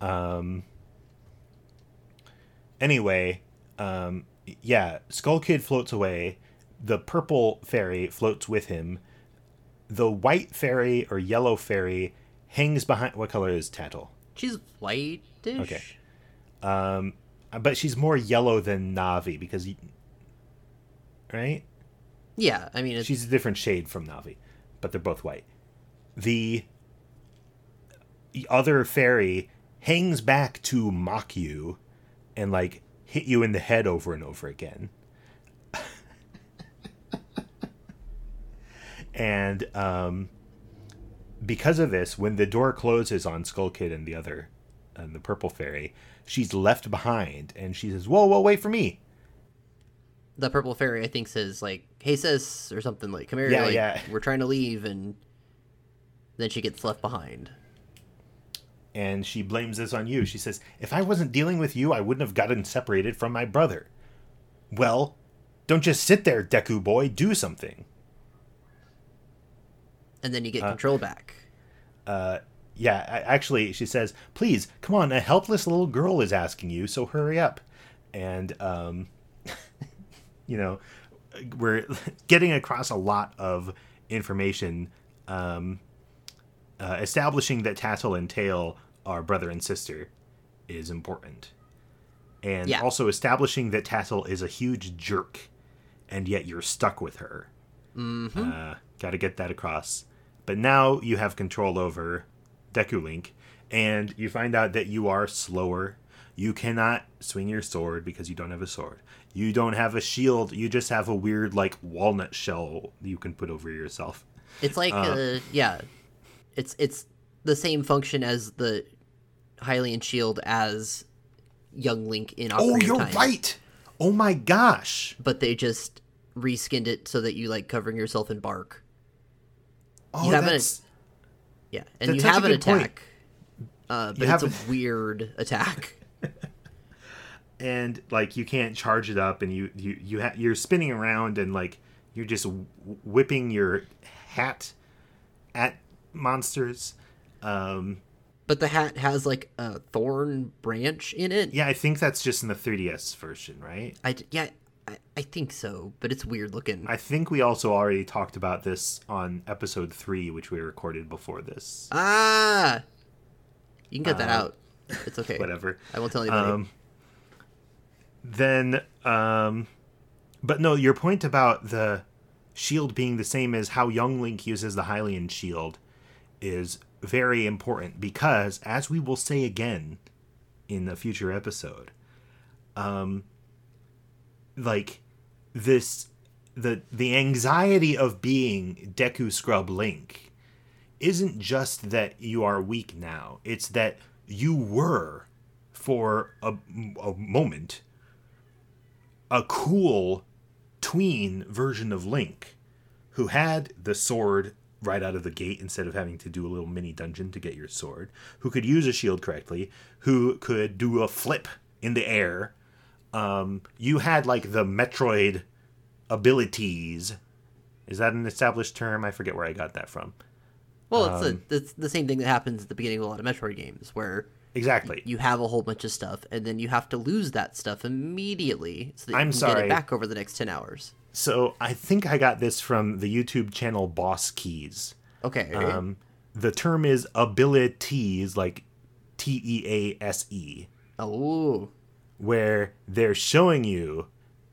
Speaker 1: Um, anyway, um, yeah, Skull Kid floats away. The purple fairy floats with him. The white fairy or yellow fairy hangs behind. What color is Tatl?
Speaker 2: She's whitish.
Speaker 1: Okay. Um, but she's more yellow than Navi because, right?
Speaker 2: Yeah, I mean, it's,
Speaker 1: She's a different shade from Navi, but they're both white. The other fairy hangs back to mock you and like hit you in the head over and over again. *laughs* and um, because of this, when the door closes on Skull Kid and the other and the purple fairy, she's left behind and she says, Whoa, whoa, wait for me.
Speaker 2: the purple fairy, I think, says like, "Hey, sis," or something like, "Come here,
Speaker 1: Yeah,
Speaker 2: like,
Speaker 1: yeah.
Speaker 2: we're trying to leave," and then she gets left behind.
Speaker 1: And she blames this on you. She says, If I wasn't dealing with you, I wouldn't have gotten separated from my brother. Well, Don't just sit there, Deku boy. Do something.
Speaker 2: And then you
Speaker 1: Uh,
Speaker 2: get control back.
Speaker 1: Uh, Yeah, actually, she says, "Please, come on. A helpless little girl is asking you, so hurry up." And um, *laughs* you know, we're *laughs* getting across a lot of information, um, uh, establishing that Tatl and Tael are brother and sister is important, and
Speaker 2: Yeah.
Speaker 1: also establishing that Tatl is a huge jerk, and yet you're stuck with her.
Speaker 2: Mm-hmm.
Speaker 1: Uh, Got to get that across. But now you have control over Deku Link, and you find out that you are slower. You cannot swing your sword because you don't have a sword. You don't have a shield. You just have a weird, like, walnut shell you can put over yourself.
Speaker 2: It's like uh, yeah, it's it's the same function as the Hylian shield as young Link in Ocarina
Speaker 1: Oh, you're
Speaker 2: Time.
Speaker 1: right! Oh my gosh!
Speaker 2: But they just reskinned it so that you like covering yourself in bark.
Speaker 1: Oh,
Speaker 2: You haven't-
Speaker 1: that's...
Speaker 2: Yeah, and
Speaker 1: That's
Speaker 2: you have an attack. Uh, but
Speaker 1: You
Speaker 2: it's
Speaker 1: have
Speaker 2: a *laughs* weird attack.
Speaker 1: and like you can't charge it up and you you you ha- you're spinning around and like you're just wh- whipping your hat at monsters um
Speaker 2: But the hat has like a thorn branch in it.
Speaker 1: yeah i think that's just in the 3ds version right
Speaker 2: I yeah, I, I think so, but it's weird looking.
Speaker 1: i think we also already talked about this on episode 3 which we recorded before this
Speaker 2: ah, you can cut that
Speaker 1: Uh,
Speaker 2: out. It's okay. *laughs*
Speaker 1: whatever
Speaker 2: I won't tell anybody.
Speaker 1: um then um but no your point about the shield being the same as how young link uses the hylian shield is very important because as we will say again in a future episode um like this the the anxiety of being deku scrub link isn't just that you are weak now. It's that you were for a, a moment a cool tween version of Link who had the sword right out of the gate instead of having to do a little mini dungeon to get your sword, who could use a shield correctly, who could do a flip in the air. Um, you had like the Metroid abilities. Is that an established term? I forget where I got that from.
Speaker 2: well, it's,
Speaker 1: um,
Speaker 2: the it's the same thing that happens at the beginning of a lot of Metroid games, where
Speaker 1: Exactly.
Speaker 2: you have a whole bunch of stuff, and then you have to lose that stuff immediately, so that you
Speaker 1: I'm
Speaker 2: can get it back over the next ten hours.
Speaker 1: So I think I got this from the YouTube channel Boss Keys.
Speaker 2: Okay.
Speaker 1: Um, the term is abilities, like T E A S E,
Speaker 2: oh,
Speaker 1: where they're showing you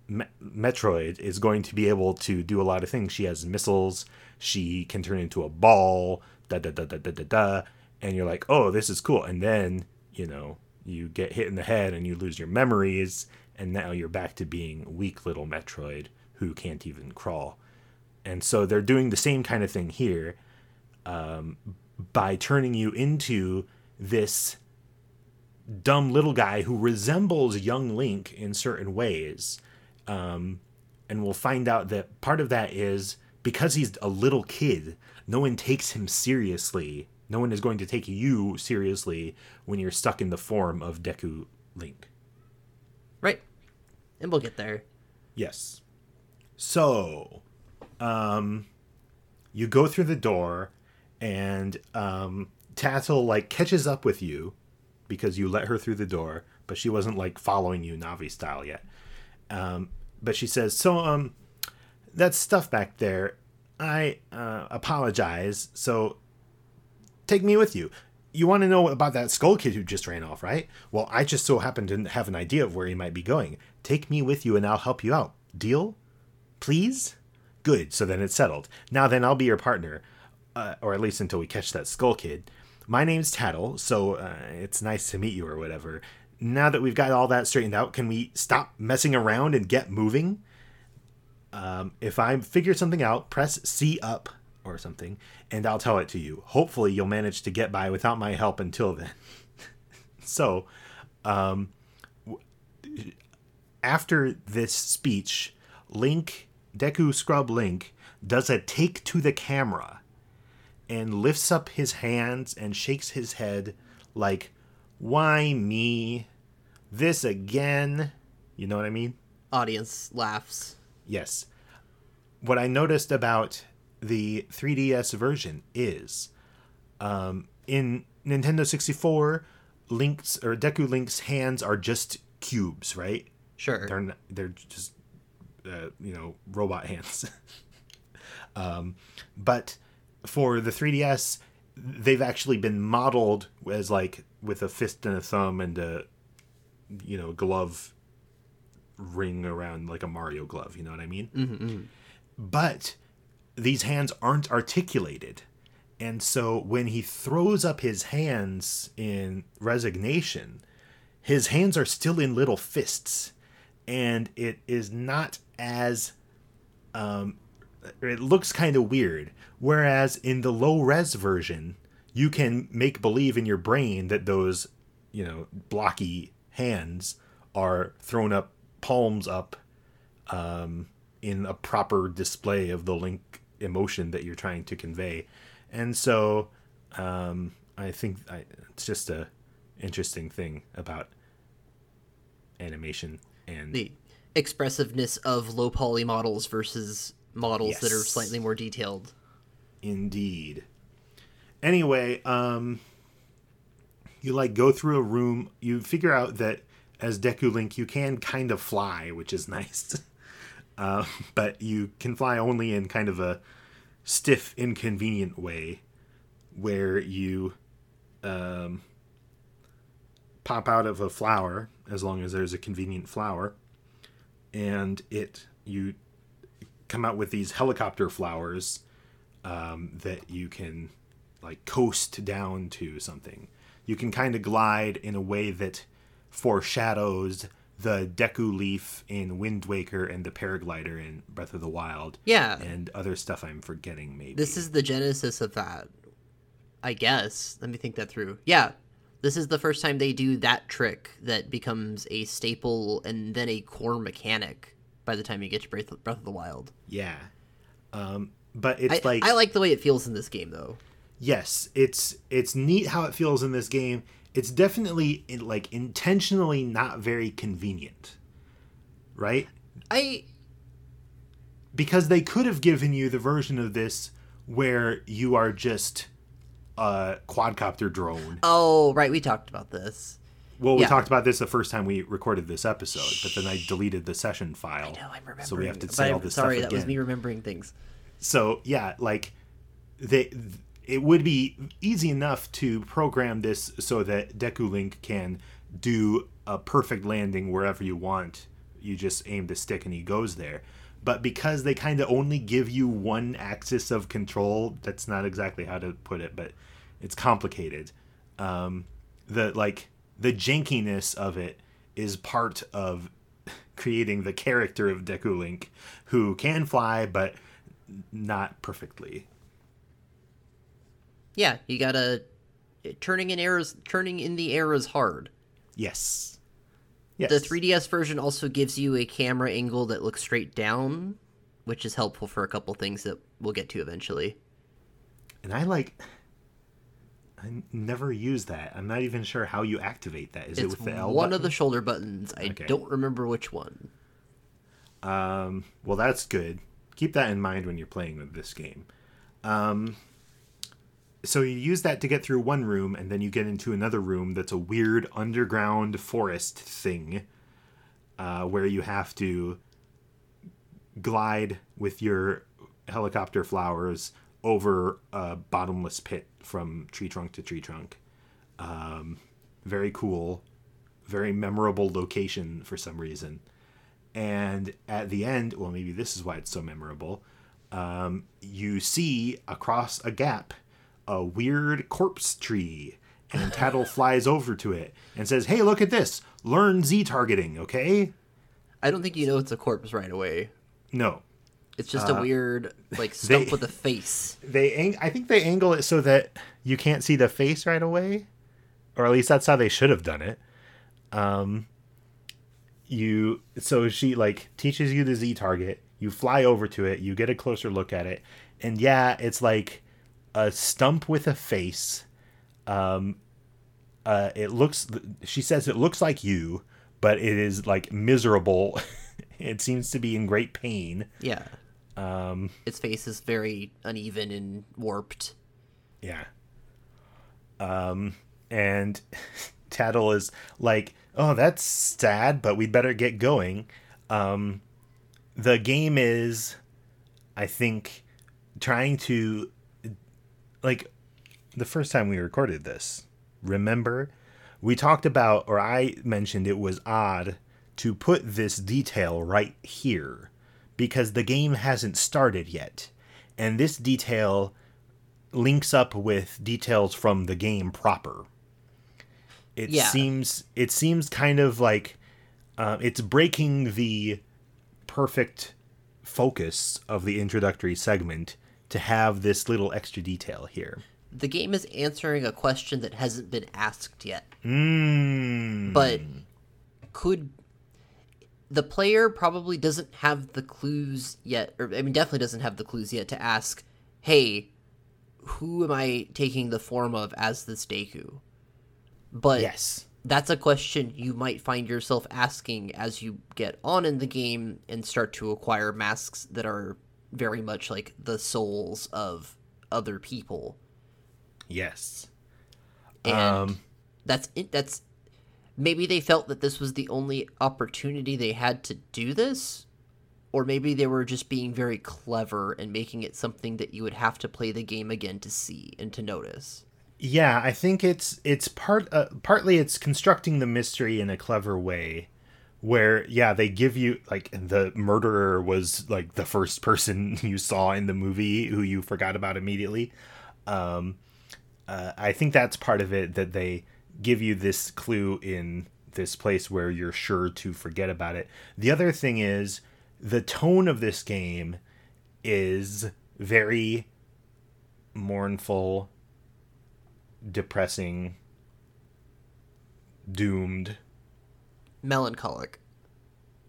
Speaker 1: Me- Metroid is going to be able to do a lot of things. She has missiles. She can turn into a ball. Da da da da da da da. And you're like, oh, this is cool. And then you know you get hit in the head and you lose your memories, and now you're back to being weak little Metroid who can't even crawl. And so they're doing the same kind of thing here um, by turning you into this dumb little guy who resembles young Link in certain ways. Um, and we'll find out that part of that is because he's a little kid, no one takes him seriously. No one is going to take you seriously when you're stuck in the form of Deku Link.
Speaker 2: right. And we'll get there.
Speaker 1: Yes. So, um, you go through the door, and um, Tatl like catches up with you because you let her through the door, but she wasn't like following you Navi style yet. Um, but she says, "So, um, that stuff back there, I uh, apologize. So, take me with you." You want to know about that skull kid who just ran off, right? Well, I just so happen to have an idea of where he might be going. Take me with you and I'll help you out. Deal? Please? Good, so then it's settled. Now then, I'll be your partner. Uh, or at least until we catch that skull kid. My name's Tatl, so uh, it's nice to meet you or whatever. Now that we've got all that straightened out, can we stop messing around and get moving? Um, if I figure something out, press C up or something, and I'll tell it to you. Hopefully, you'll manage to get by without my help until then. *laughs* so, um, after this speech, Link, Deku Scrub Link, does a take to the camera and lifts up his hands and shakes his head like, Why me? This again? You know what I mean?
Speaker 2: Audience laughs.
Speaker 1: Yes. What I noticed about the 3DS version is um, in Nintendo 64, Link's or Deku Link's hands are just cubes, right?
Speaker 2: Sure.
Speaker 1: They're not, they're just uh, you know robot hands. *laughs* um, but for the 3DS, they've actually been modeled as like with a fist and a thumb and a you know glove ring around like a Mario glove. You know what I mean?
Speaker 2: Mm-hmm.
Speaker 1: But these hands aren't articulated. And so when he throws up his hands in resignation, his hands are still in little fists. And it is not as. Um, it looks kind of weird. Whereas in the low res version, you can make believe in your brain that those, you know, blocky hands are thrown up, palms up, um, in a proper display of the link emotion that you're trying to convey and so um, i think I, it's just a interesting thing about animation and
Speaker 2: The expressiveness of low poly models versus models that are slightly more detailed.
Speaker 1: Indeed. Anyway, um you like go through a room, you figure out that as Deku Link you can kind of fly, which is *laughs* nice. uh, but you can fly only in kind of a stiff, inconvenient way where you um pop out of a flower as long as there's a convenient flower and it you come out with these helicopter flowers um, that you can like coast down to something. You can kind of glide in a way that foreshadows the Deku Leaf in Wind Waker and the paraglider in Breath of the Wild.
Speaker 2: Yeah.
Speaker 1: And other stuff I'm forgetting maybe.
Speaker 2: This is the genesis of that. I guess. Let me think that through. Yeah. This is the first time they do that trick that becomes a staple and then a core mechanic by the time you get to Breath of, Breath of the Wild.
Speaker 1: yeah. Um, but it's
Speaker 2: I,
Speaker 1: like
Speaker 2: I like the way it feels in this game though.
Speaker 1: yes, it's it's neat how it feels in this game. It's definitely like intentionally not very convenient. Right?
Speaker 2: I
Speaker 1: because they could have given you the version of this where you are just Uh, a quadcopter drone.
Speaker 2: Oh, right, we talked about this.
Speaker 1: Well, we
Speaker 2: yeah.
Speaker 1: talked about this the first time we recorded this episode, but then I deleted the session file.
Speaker 2: No, I'm remembering.
Speaker 1: so we have to say all this
Speaker 2: sorry,
Speaker 1: stuff
Speaker 2: that was me remembering things.
Speaker 1: So yeah, like they, it would be easy enough to program this so that Deku Link can do a perfect landing wherever you want. You just aim the stick and he goes there. But because they kind of only give you one axis of control, that's not exactly how to put it, but it's complicated. Um, the like the jankiness of it is part of *laughs* creating the character of Deku Link, who can fly but not perfectly.
Speaker 2: Yeah, you gotta turning in is turning in the air is hard.
Speaker 1: Yes. Yes.
Speaker 2: The 3DS version also gives you a camera angle that looks straight down, which is helpful for a couple things that we'll get to eventually.
Speaker 1: And I like. I never use that. I'm not even sure how you activate that. Is it with the L
Speaker 2: one
Speaker 1: button?
Speaker 2: of the shoulder buttons. I
Speaker 1: Okay.
Speaker 2: don't remember which one.
Speaker 1: Um, well, that's good. Keep that in mind when you're playing with this game. Um, so you use that to get through one room, and then you get into another room that's a weird underground forest thing, uh, where you have to glide with your helicopter flowers over a bottomless pit from tree trunk to tree trunk. Um, very cool, very memorable location for some reason and at the end well maybe this is why it's so memorable um, you see across a gap a weird corpse tree and Tatl *laughs* flies over to it and says hey look at this learn z targeting okay
Speaker 2: I don't think you know it's a corpse right away.
Speaker 1: no
Speaker 2: It's just a weird like *laughs* stump
Speaker 1: Uh, they-
Speaker 2: with a face.
Speaker 1: they ang- i think they angle it so that you can't see the face right away or at least that's how they should have done it um you so she like teaches you the z target you fly over to it you get a closer look at it and yeah it's like a stump with a face um uh it looks she says it looks like you but it is like miserable *laughs* it seems to be in great pain.
Speaker 2: Yeah.
Speaker 1: Um,
Speaker 2: Its face is very uneven and warped.
Speaker 1: yeah. Um, and *laughs* Tatl is like, "Oh, that's sad, but we'd better get going." Um, the game is, I think, trying to like the first time we recorded this. Remember, we talked about, or I mentioned it was odd to put this detail right here because the game hasn't started yet, and this detail links up with details from the game proper. It
Speaker 2: Yeah.
Speaker 1: seems it seems kind of like uh, it's breaking the perfect focus of the introductory segment to have this little extra detail here.
Speaker 2: The game is answering a question that hasn't been asked yet.
Speaker 1: Mm.
Speaker 2: But could the player probably doesn't have the clues yet or I mean definitely doesn't have the clues yet to ask, "Hey, who am I taking the form of as this Deku?" But
Speaker 1: yes,
Speaker 2: that's a question you might find yourself asking as you get on in the game and start to acquire masks that are very much like the souls of other people.
Speaker 1: yes.
Speaker 2: And
Speaker 1: Um,
Speaker 2: that's it that's maybe they felt that this was the only opportunity they had to do this or maybe they were just being very clever and making it something that you would have to play the game again to see and to notice.
Speaker 1: Yeah, I think it's it's part uh, partly it's constructing the mystery in a clever way where yeah, they give you like the murderer was like the first person *laughs* you saw in the movie who you forgot about immediately. Um uh, I think that's part of it that they give you this clue in this place where you're sure to forget about it. The other thing is the tone of this game is very mournful depressing, doomed.
Speaker 2: Melancholic.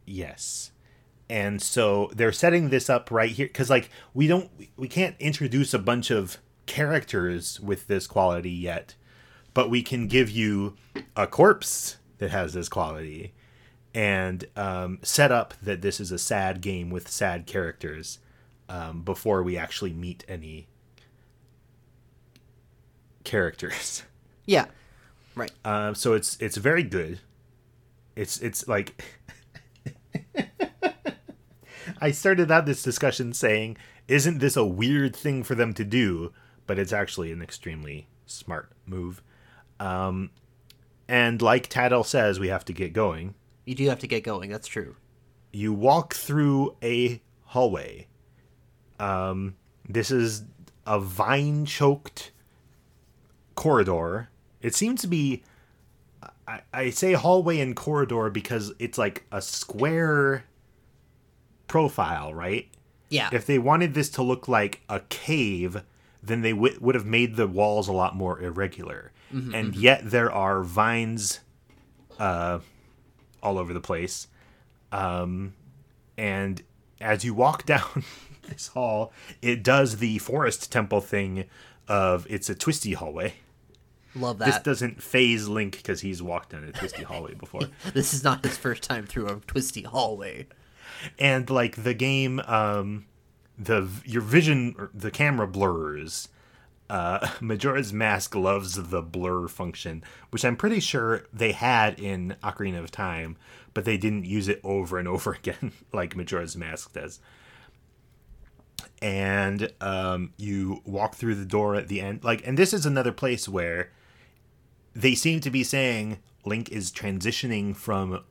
Speaker 1: Yes. And so they're setting this up right here cuz like we don't we can't introduce a bunch of characters with this quality yet, but we can give you a corpse that has this quality and um, set up that this is a sad game with sad characters um, before we actually meet any characters. *laughs*
Speaker 2: Yeah. Right.
Speaker 1: Um, so it's it's very good. It's it's like *laughs* I started out this discussion saying, "Isn't this a weird thing for them to do?" But it's actually an extremely smart move. Um, and like Tatl says, we have to get going.
Speaker 2: You do have to get going, that's true.
Speaker 1: You walk through a hallway. Um, this is a vine choked corridor. It seems to be. I, I say hallway and corridor because it's like a square profile, right?
Speaker 2: Yeah.
Speaker 1: If they wanted this to look like a cave, then they w- would have made the walls a lot more irregular. and yet there are vines uh, all over the place. Um, and as you walk *laughs* down this hall, it does the forest temple thing of it's a twisty hallway.
Speaker 2: Love that.
Speaker 1: This doesn't phase Link because he's walked down a twisty hallway *laughs* before. *laughs*
Speaker 2: This is not his first time through a twisty hallway.
Speaker 1: and like the game um the your vision the camera blurs uh *laughs* majora's mask loves the blur function which i'm pretty sure they had in ocarina of time but they didn't use it over and *laughs* over again like majora's mask does and um you walk through the door at the end like and this is another place where they seem to be saying link is transitioning from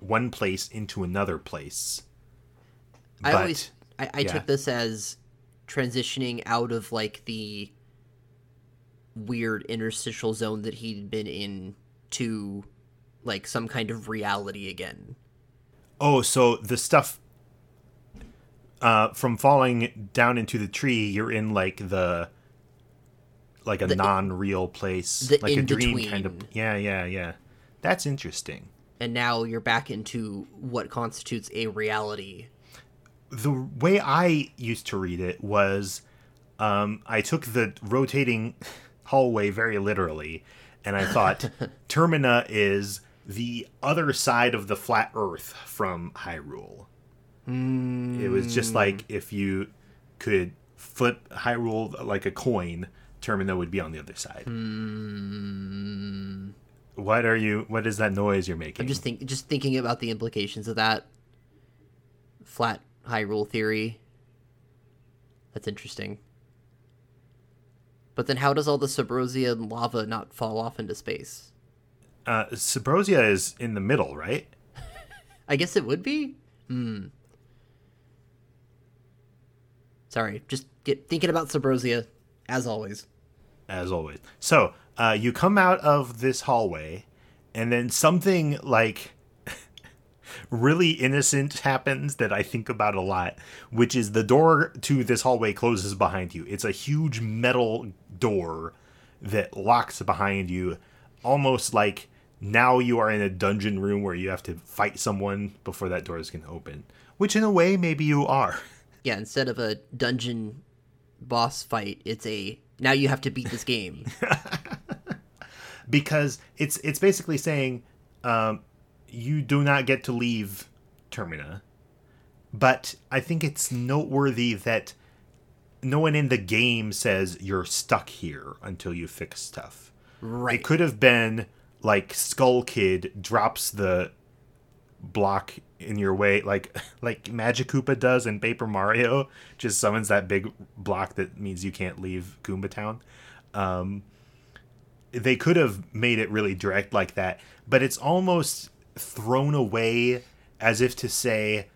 Speaker 1: one place into another place.
Speaker 2: I
Speaker 1: But-
Speaker 2: always I, I
Speaker 1: yeah.
Speaker 2: took this as transitioning out of like the weird interstitial zone that he'd been in to like some kind of reality again.
Speaker 1: Oh, so the stuff uh, from falling down into the tree, you're in like the like a
Speaker 2: The-
Speaker 1: non-real place,
Speaker 2: the
Speaker 1: like a dream kind of. Yeah, yeah, yeah. That's interesting.
Speaker 2: And now you're back into what constitutes a reality.
Speaker 1: The way I used to read it was um, I took the rotating hallway very literally, and I thought *laughs* Termina is the other side of the flat Earth from Hyrule. It was just like if you could flip Hyrule like a coin, Termina would be on the other side. What are you? What is that noise you're making?
Speaker 2: I'm just think just thinking about the implications of that flat Hyrule theory. That's interesting. But then how does all the Subrosia and lava not fall off into space?
Speaker 1: uh, Subrosia is in the middle, right? *laughs*
Speaker 2: I guess it would be? Hmm. Sorry, just get thinking about Subrosia, as always.
Speaker 1: as always. So uh, you come out of this hallway, and then something like really innocent happens that I think about a lot, which is the door to this hallway closes behind you. It's a huge metal door that locks behind you, almost like now you are in a dungeon room where you have to fight someone before that door is going to open. Which, in a way, maybe you are. *laughs*
Speaker 2: Yeah, instead of a dungeon boss fight, it's a now you have to beat this game. *laughs*
Speaker 1: because it's it's basically saying um, you do not get to leave Termina. But I think it's noteworthy that no one in the game says you're stuck here until you fix stuff.
Speaker 2: right.
Speaker 1: It could have been like Skull Kid drops the block in your way like *laughs* like Magic Koopa does in Paper Mario, just summons that big block that means you can't leave Goomba Town. Um, they could have made it really direct like that, but it's almost thrown away as if to say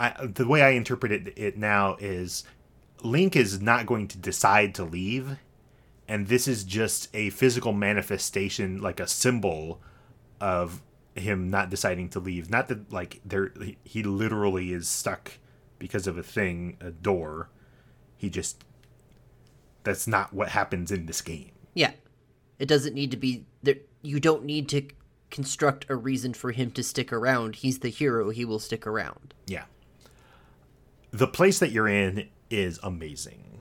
Speaker 1: I, the way I interpret it, it now is Link is not going to decide to leave, and this is just a physical manifestation, like a symbol of him not deciding to leave. Not that like there he- literally is stuck because of a thing, a door. He just that's not what happens in this game.
Speaker 2: Yeah. It doesn't need to be there you don't need to construct a reason for him to stick around. He's the hero, he will stick around.
Speaker 1: Yeah. The place that you're in is amazing.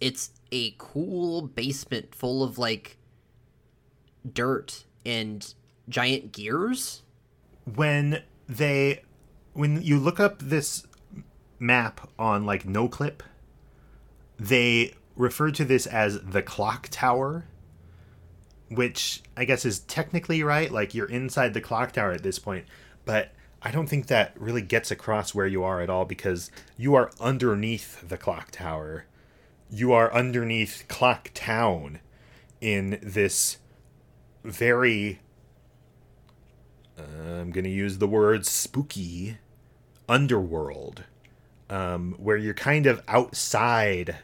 Speaker 2: It's a cool basement full of like dirt and giant gears.
Speaker 1: when they when you look up this map on like noclip they refer to this as the clock tower which i guess is technically right like you're inside the clock tower at this point but i don't think that really gets across where you are at all because you are underneath the clock tower. You are underneath clock town in this very I'm going to use the word spooky underworld, um, where you're kind of outside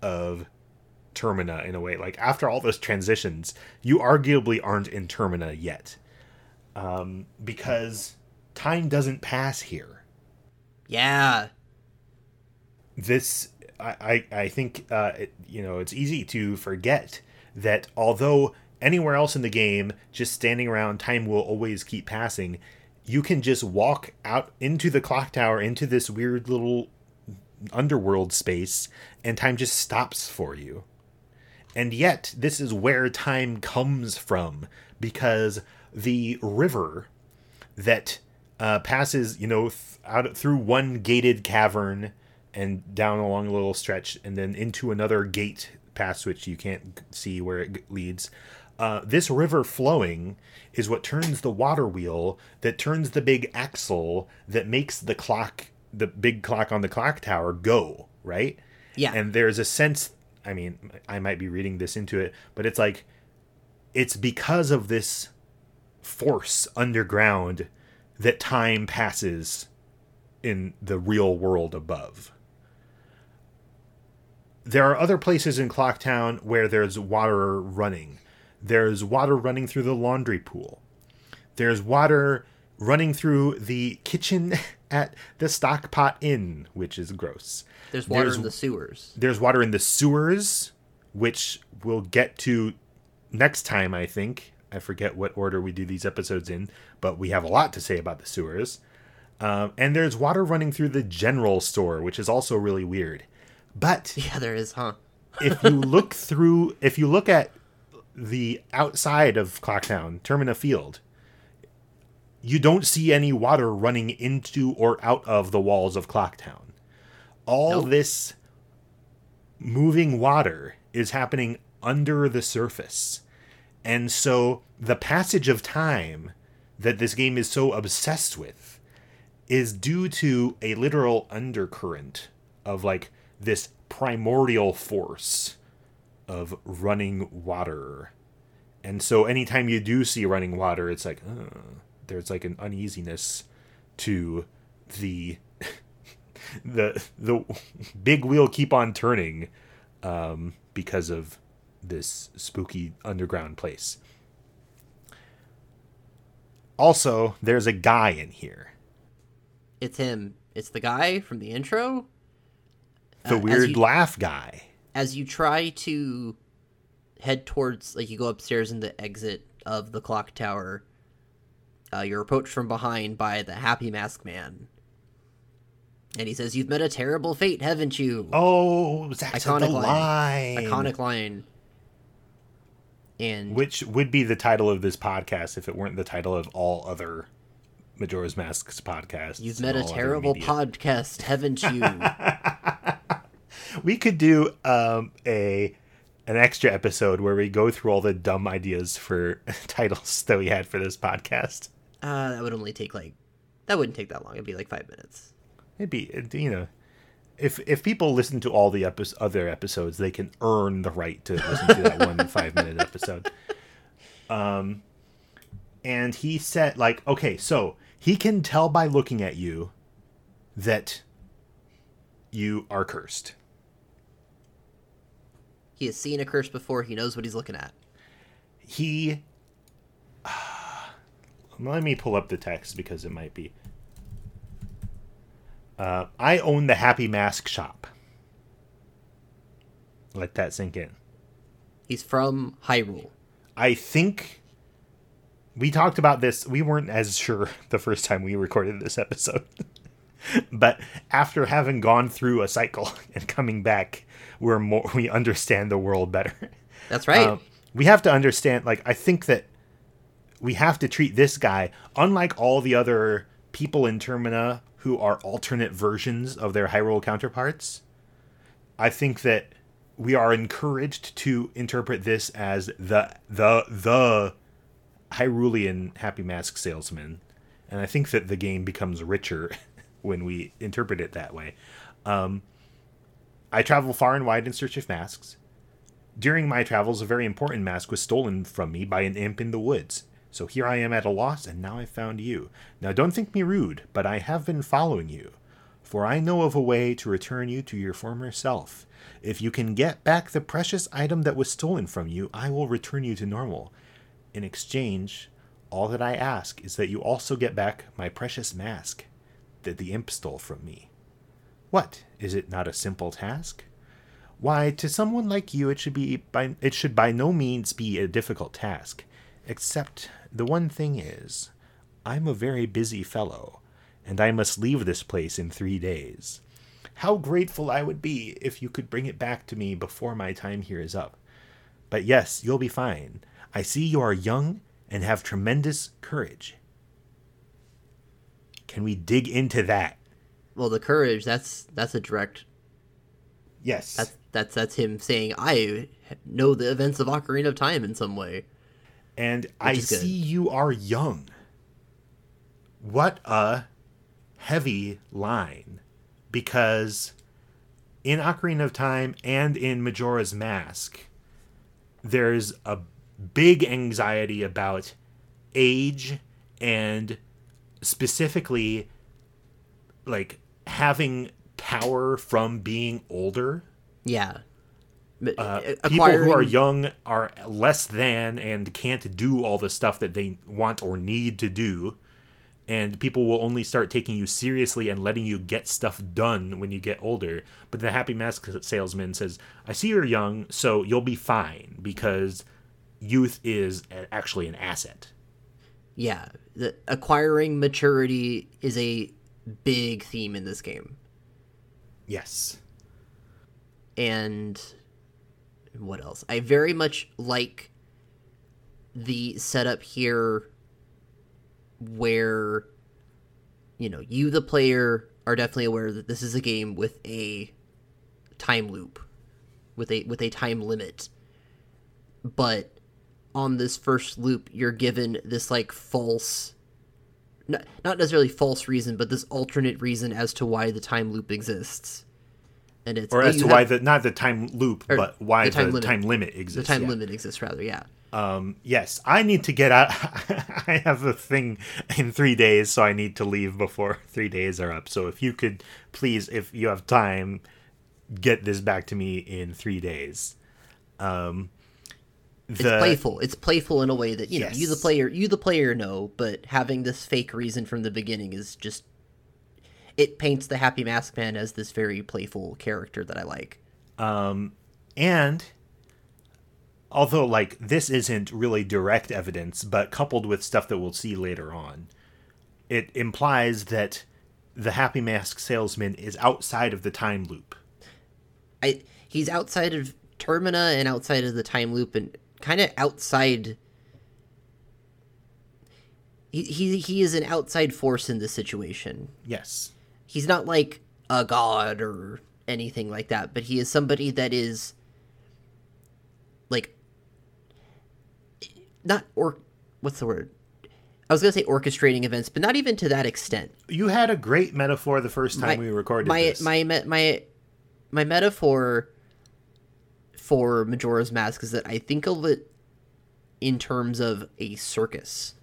Speaker 1: of Termina in a way. Like after all those transitions, you arguably aren't in Termina yet, um, because time doesn't pass here.
Speaker 2: Yeah.
Speaker 1: This, I, I, I think, uh, it, you know, it's easy to forget that although anywhere else in the game, just standing around, time will always keep passing. You can just walk out into the clock tower, into this weird little underworld space, and time just stops for you. And yet, this is where time comes from because the river that uh, passes, you know, th- out through one gated cavern and down along a little stretch, and then into another gate past which you can't see where it leads. Uh, this river flowing is what turns the water wheel that turns the big axle that makes the clock, the big clock on the clock tower, go right.
Speaker 2: Yeah.
Speaker 1: And there's a sense. I mean, I might be reading this into it, but it's like it's because of this force underground that time passes in the real world above. There are other places in Clocktown where there's water running. There's water running through the laundry pool. There's water running through the kitchen *laughs* at the Stockpot Inn, which is gross.
Speaker 2: There's water
Speaker 1: There's-
Speaker 2: in the sewers.
Speaker 1: There's water in the sewers, which we'll get to next time, I think. I forget what order we do these episodes in, but we have a lot to say about the sewers. Um, and there's water running through the general store, which is also really weird. But *laughs*
Speaker 2: Yeah, there is, huh? *laughs*
Speaker 1: if you look through, if you look at the outside of Clocktown, Termina Field, you don't see any water running into or out of the walls of Clocktown. All
Speaker 2: Nope.
Speaker 1: this moving water is happening under the surface. And so the passage of time that this game is so obsessed with is due to a literal undercurrent of like this primordial force of running water. And so anytime you do see running water, it's like, uh, there's like an uneasiness to the *laughs* the the big wheel keep on turning um, because of this spooky underground place. Also, there's a guy in here.
Speaker 2: It's him. It's the guy from the intro.
Speaker 1: The
Speaker 2: Uh,
Speaker 1: weird
Speaker 2: you-
Speaker 1: laugh guy.
Speaker 2: As you try to head towards, like, you go upstairs in the exit of the clock tower, uh, you're approached from behind by the Happy Mask Man. And he says, You've met a terrible fate, haven't you?
Speaker 1: Oh, that's
Speaker 2: Iconic
Speaker 1: the
Speaker 2: line.
Speaker 1: line.
Speaker 2: Iconic line. And
Speaker 1: Which would be the title of this podcast if it weren't the title of all other Majora's Masks podcasts.
Speaker 2: you've met a terrible podcast, haven't you? *laughs*
Speaker 1: We could do um, a an extra episode where we go through all the dumb ideas for *laughs* titles that we had for this podcast.
Speaker 2: Uh, that would only take, like, that wouldn't take that long. It'd be like five minutes.
Speaker 1: It'd be you know, if if people listen to all the epi- other episodes, they can earn the right to listen to that one *laughs* five minute episode. Um, and he said like, okay, so he can tell by looking at you that you are cursed.
Speaker 2: He has seen a curse before. He knows what he's looking at.
Speaker 1: he let me pull up the text because it might be uh, i own the happy mask shop. Let that sink in.
Speaker 2: He's from Hyrule.
Speaker 1: i think we talked about this. We weren't as sure *laughs* the first time we recorded this episode. *laughs* But after having gone through a cycle *laughs* and coming back we're more we understand the world better.
Speaker 2: That's right.
Speaker 1: Um, we have to understand like i think that we have to treat this guy unlike all the other people in termina who are alternate versions of their hyrule counterparts i think that we are encouraged to interpret this as the the the hyrulean happy mask salesman. And i think that the game becomes richer *laughs* when we interpret it that way. Um, i travel far and wide in search of masks. During my travels, a very important mask was stolen from me by an imp in the woods. So here I am at a loss, and now I've found you. Now don't think me rude, but I have been following you. For I know of a way to return you to your former self. If you can get back the precious item that was stolen from you, I will return you to normal. In exchange, all that I ask is that you also get back my precious mask that the imp stole from me. What? Is it not a simple task? Why, to someone like you, it should be by it should by no means be a difficult task. Except the one thing is, I'm a very busy fellow, and I must leave this place in three days. How grateful I would be if you could bring it back to me before my time here is up. But yes, you'll be fine. I see you are young and have tremendous courage. Can we dig into that?
Speaker 2: well, the courage. That's that's a direct.
Speaker 1: Yes.
Speaker 2: That's that's that's him saying, "I know the events of Ocarina of Time in some way."
Speaker 1: And I see you are young. What a heavy line. Because in Ocarina of Time and in Majora's Mask, there's a big anxiety about age and specifically like having power from being older
Speaker 2: Yeah.
Speaker 1: Uh,
Speaker 2: a-
Speaker 1: people who are young are less than and can't do all the stuff that they want or need to do. And people will only start taking you seriously and letting you get stuff done when you get older. But the happy mask salesman says i see you're young so you'll be fine because youth is actually an asset.
Speaker 2: Yeah, the, acquiring maturity is a big theme in this game,
Speaker 1: yes.
Speaker 2: And what else? I very much like the setup here where you know you the player are definitely aware that this is a game with a time loop with a with a time limit but on this first loop you're given this like false not, not necessarily false reason but this alternate reason as to why the time loop exists and it's
Speaker 1: or as to
Speaker 2: have-
Speaker 1: why the not the time loop, but why
Speaker 2: the
Speaker 1: the
Speaker 2: time
Speaker 1: time,
Speaker 2: limit.
Speaker 1: exists.
Speaker 2: the time
Speaker 1: yeah.
Speaker 2: limit exists rather yeah
Speaker 1: Um, yes, I need to get out. *laughs* I have a thing in three days, so I need to leave before *laughs* three days are up. So if you could please, if you have time, get this back to me in three days. Um,
Speaker 2: it's
Speaker 1: the,
Speaker 2: playful it's playful in a way that you know you the player you the player know but having this fake reason from the beginning is just it paints the happy mask man as this very playful character that i like um,
Speaker 1: and although like this isn't really direct evidence, but coupled with stuff that we'll see later on, it implies that the Happy Mask salesman is outside of the time loop.
Speaker 2: I he's outside of Termina and outside of the time loop and kind of outside. He, he he is an outside force in this situation.
Speaker 1: Yes.
Speaker 2: He's not like a god or anything like that, but he is somebody that is like not or what's the word? I was gonna say orchestrating events, but not even to that extent.
Speaker 1: You had a great metaphor the first time we recorded
Speaker 2: my
Speaker 1: this.
Speaker 2: my me- my my metaphor for Majora's Mask is that I think of it in terms of a circus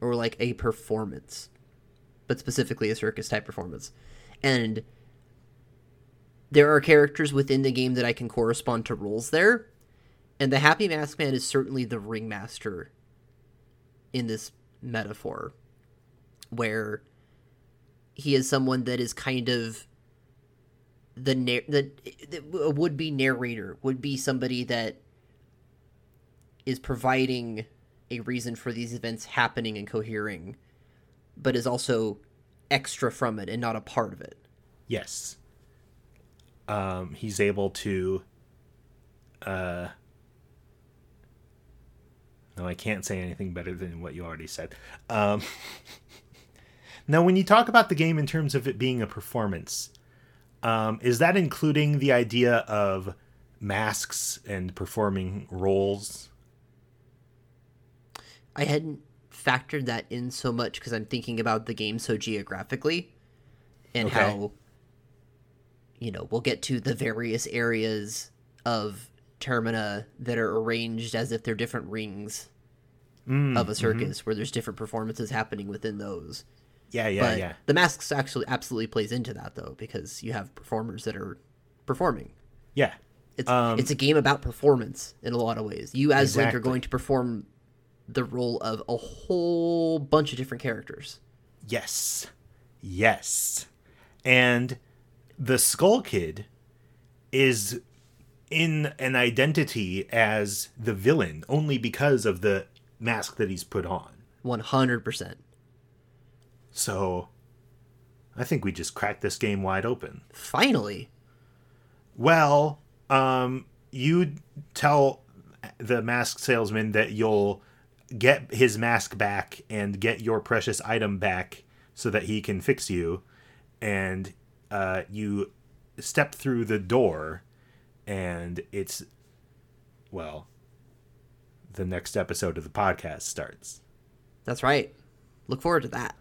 Speaker 2: or like a performance, but specifically a circus type performance. And there are characters within the game that I can correspond to roles there, and the Happy Mask Man is certainly the ringmaster in this metaphor, where he is someone that is kind of the the, the would be narrator would be somebody that is providing a reason for these events happening and cohering but is also extra from it and not a part of it
Speaker 1: yes. Um, he's able to. Uh, no, I can't say anything better than what you already said. Um, *laughs* now, when you talk about the game in terms of it being a performance, um, is that including the idea of masks and performing roles?
Speaker 2: i hadn't factored that in so much because i'm thinking about the game so geographically and
Speaker 1: Okay.
Speaker 2: how you know we'll get to the various areas of termina that are arranged as if they're different rings
Speaker 1: Mm,
Speaker 2: of a circus where there's different performances happening within those
Speaker 1: Yeah, yeah,
Speaker 2: but
Speaker 1: yeah.
Speaker 2: the masks actually absolutely plays into that though because you have performers that are performing
Speaker 1: Yeah.
Speaker 2: it's
Speaker 1: Um,
Speaker 2: it's a game about performance in a lot of ways you as link are going to perform the role of a whole bunch of different characters
Speaker 1: Yes. Yes. And the Skull Kid is in an identity as the villain only because of the mask that he's put on.
Speaker 2: 100%
Speaker 1: So I think we just cracked this game wide open.
Speaker 2: finally
Speaker 1: Well, um, you tell the mask salesman that you'll get his mask back and get your precious item back so that he can fix you. And uh, you step through the door, and it's, well, the next episode of the podcast starts.
Speaker 2: that's right look forward to that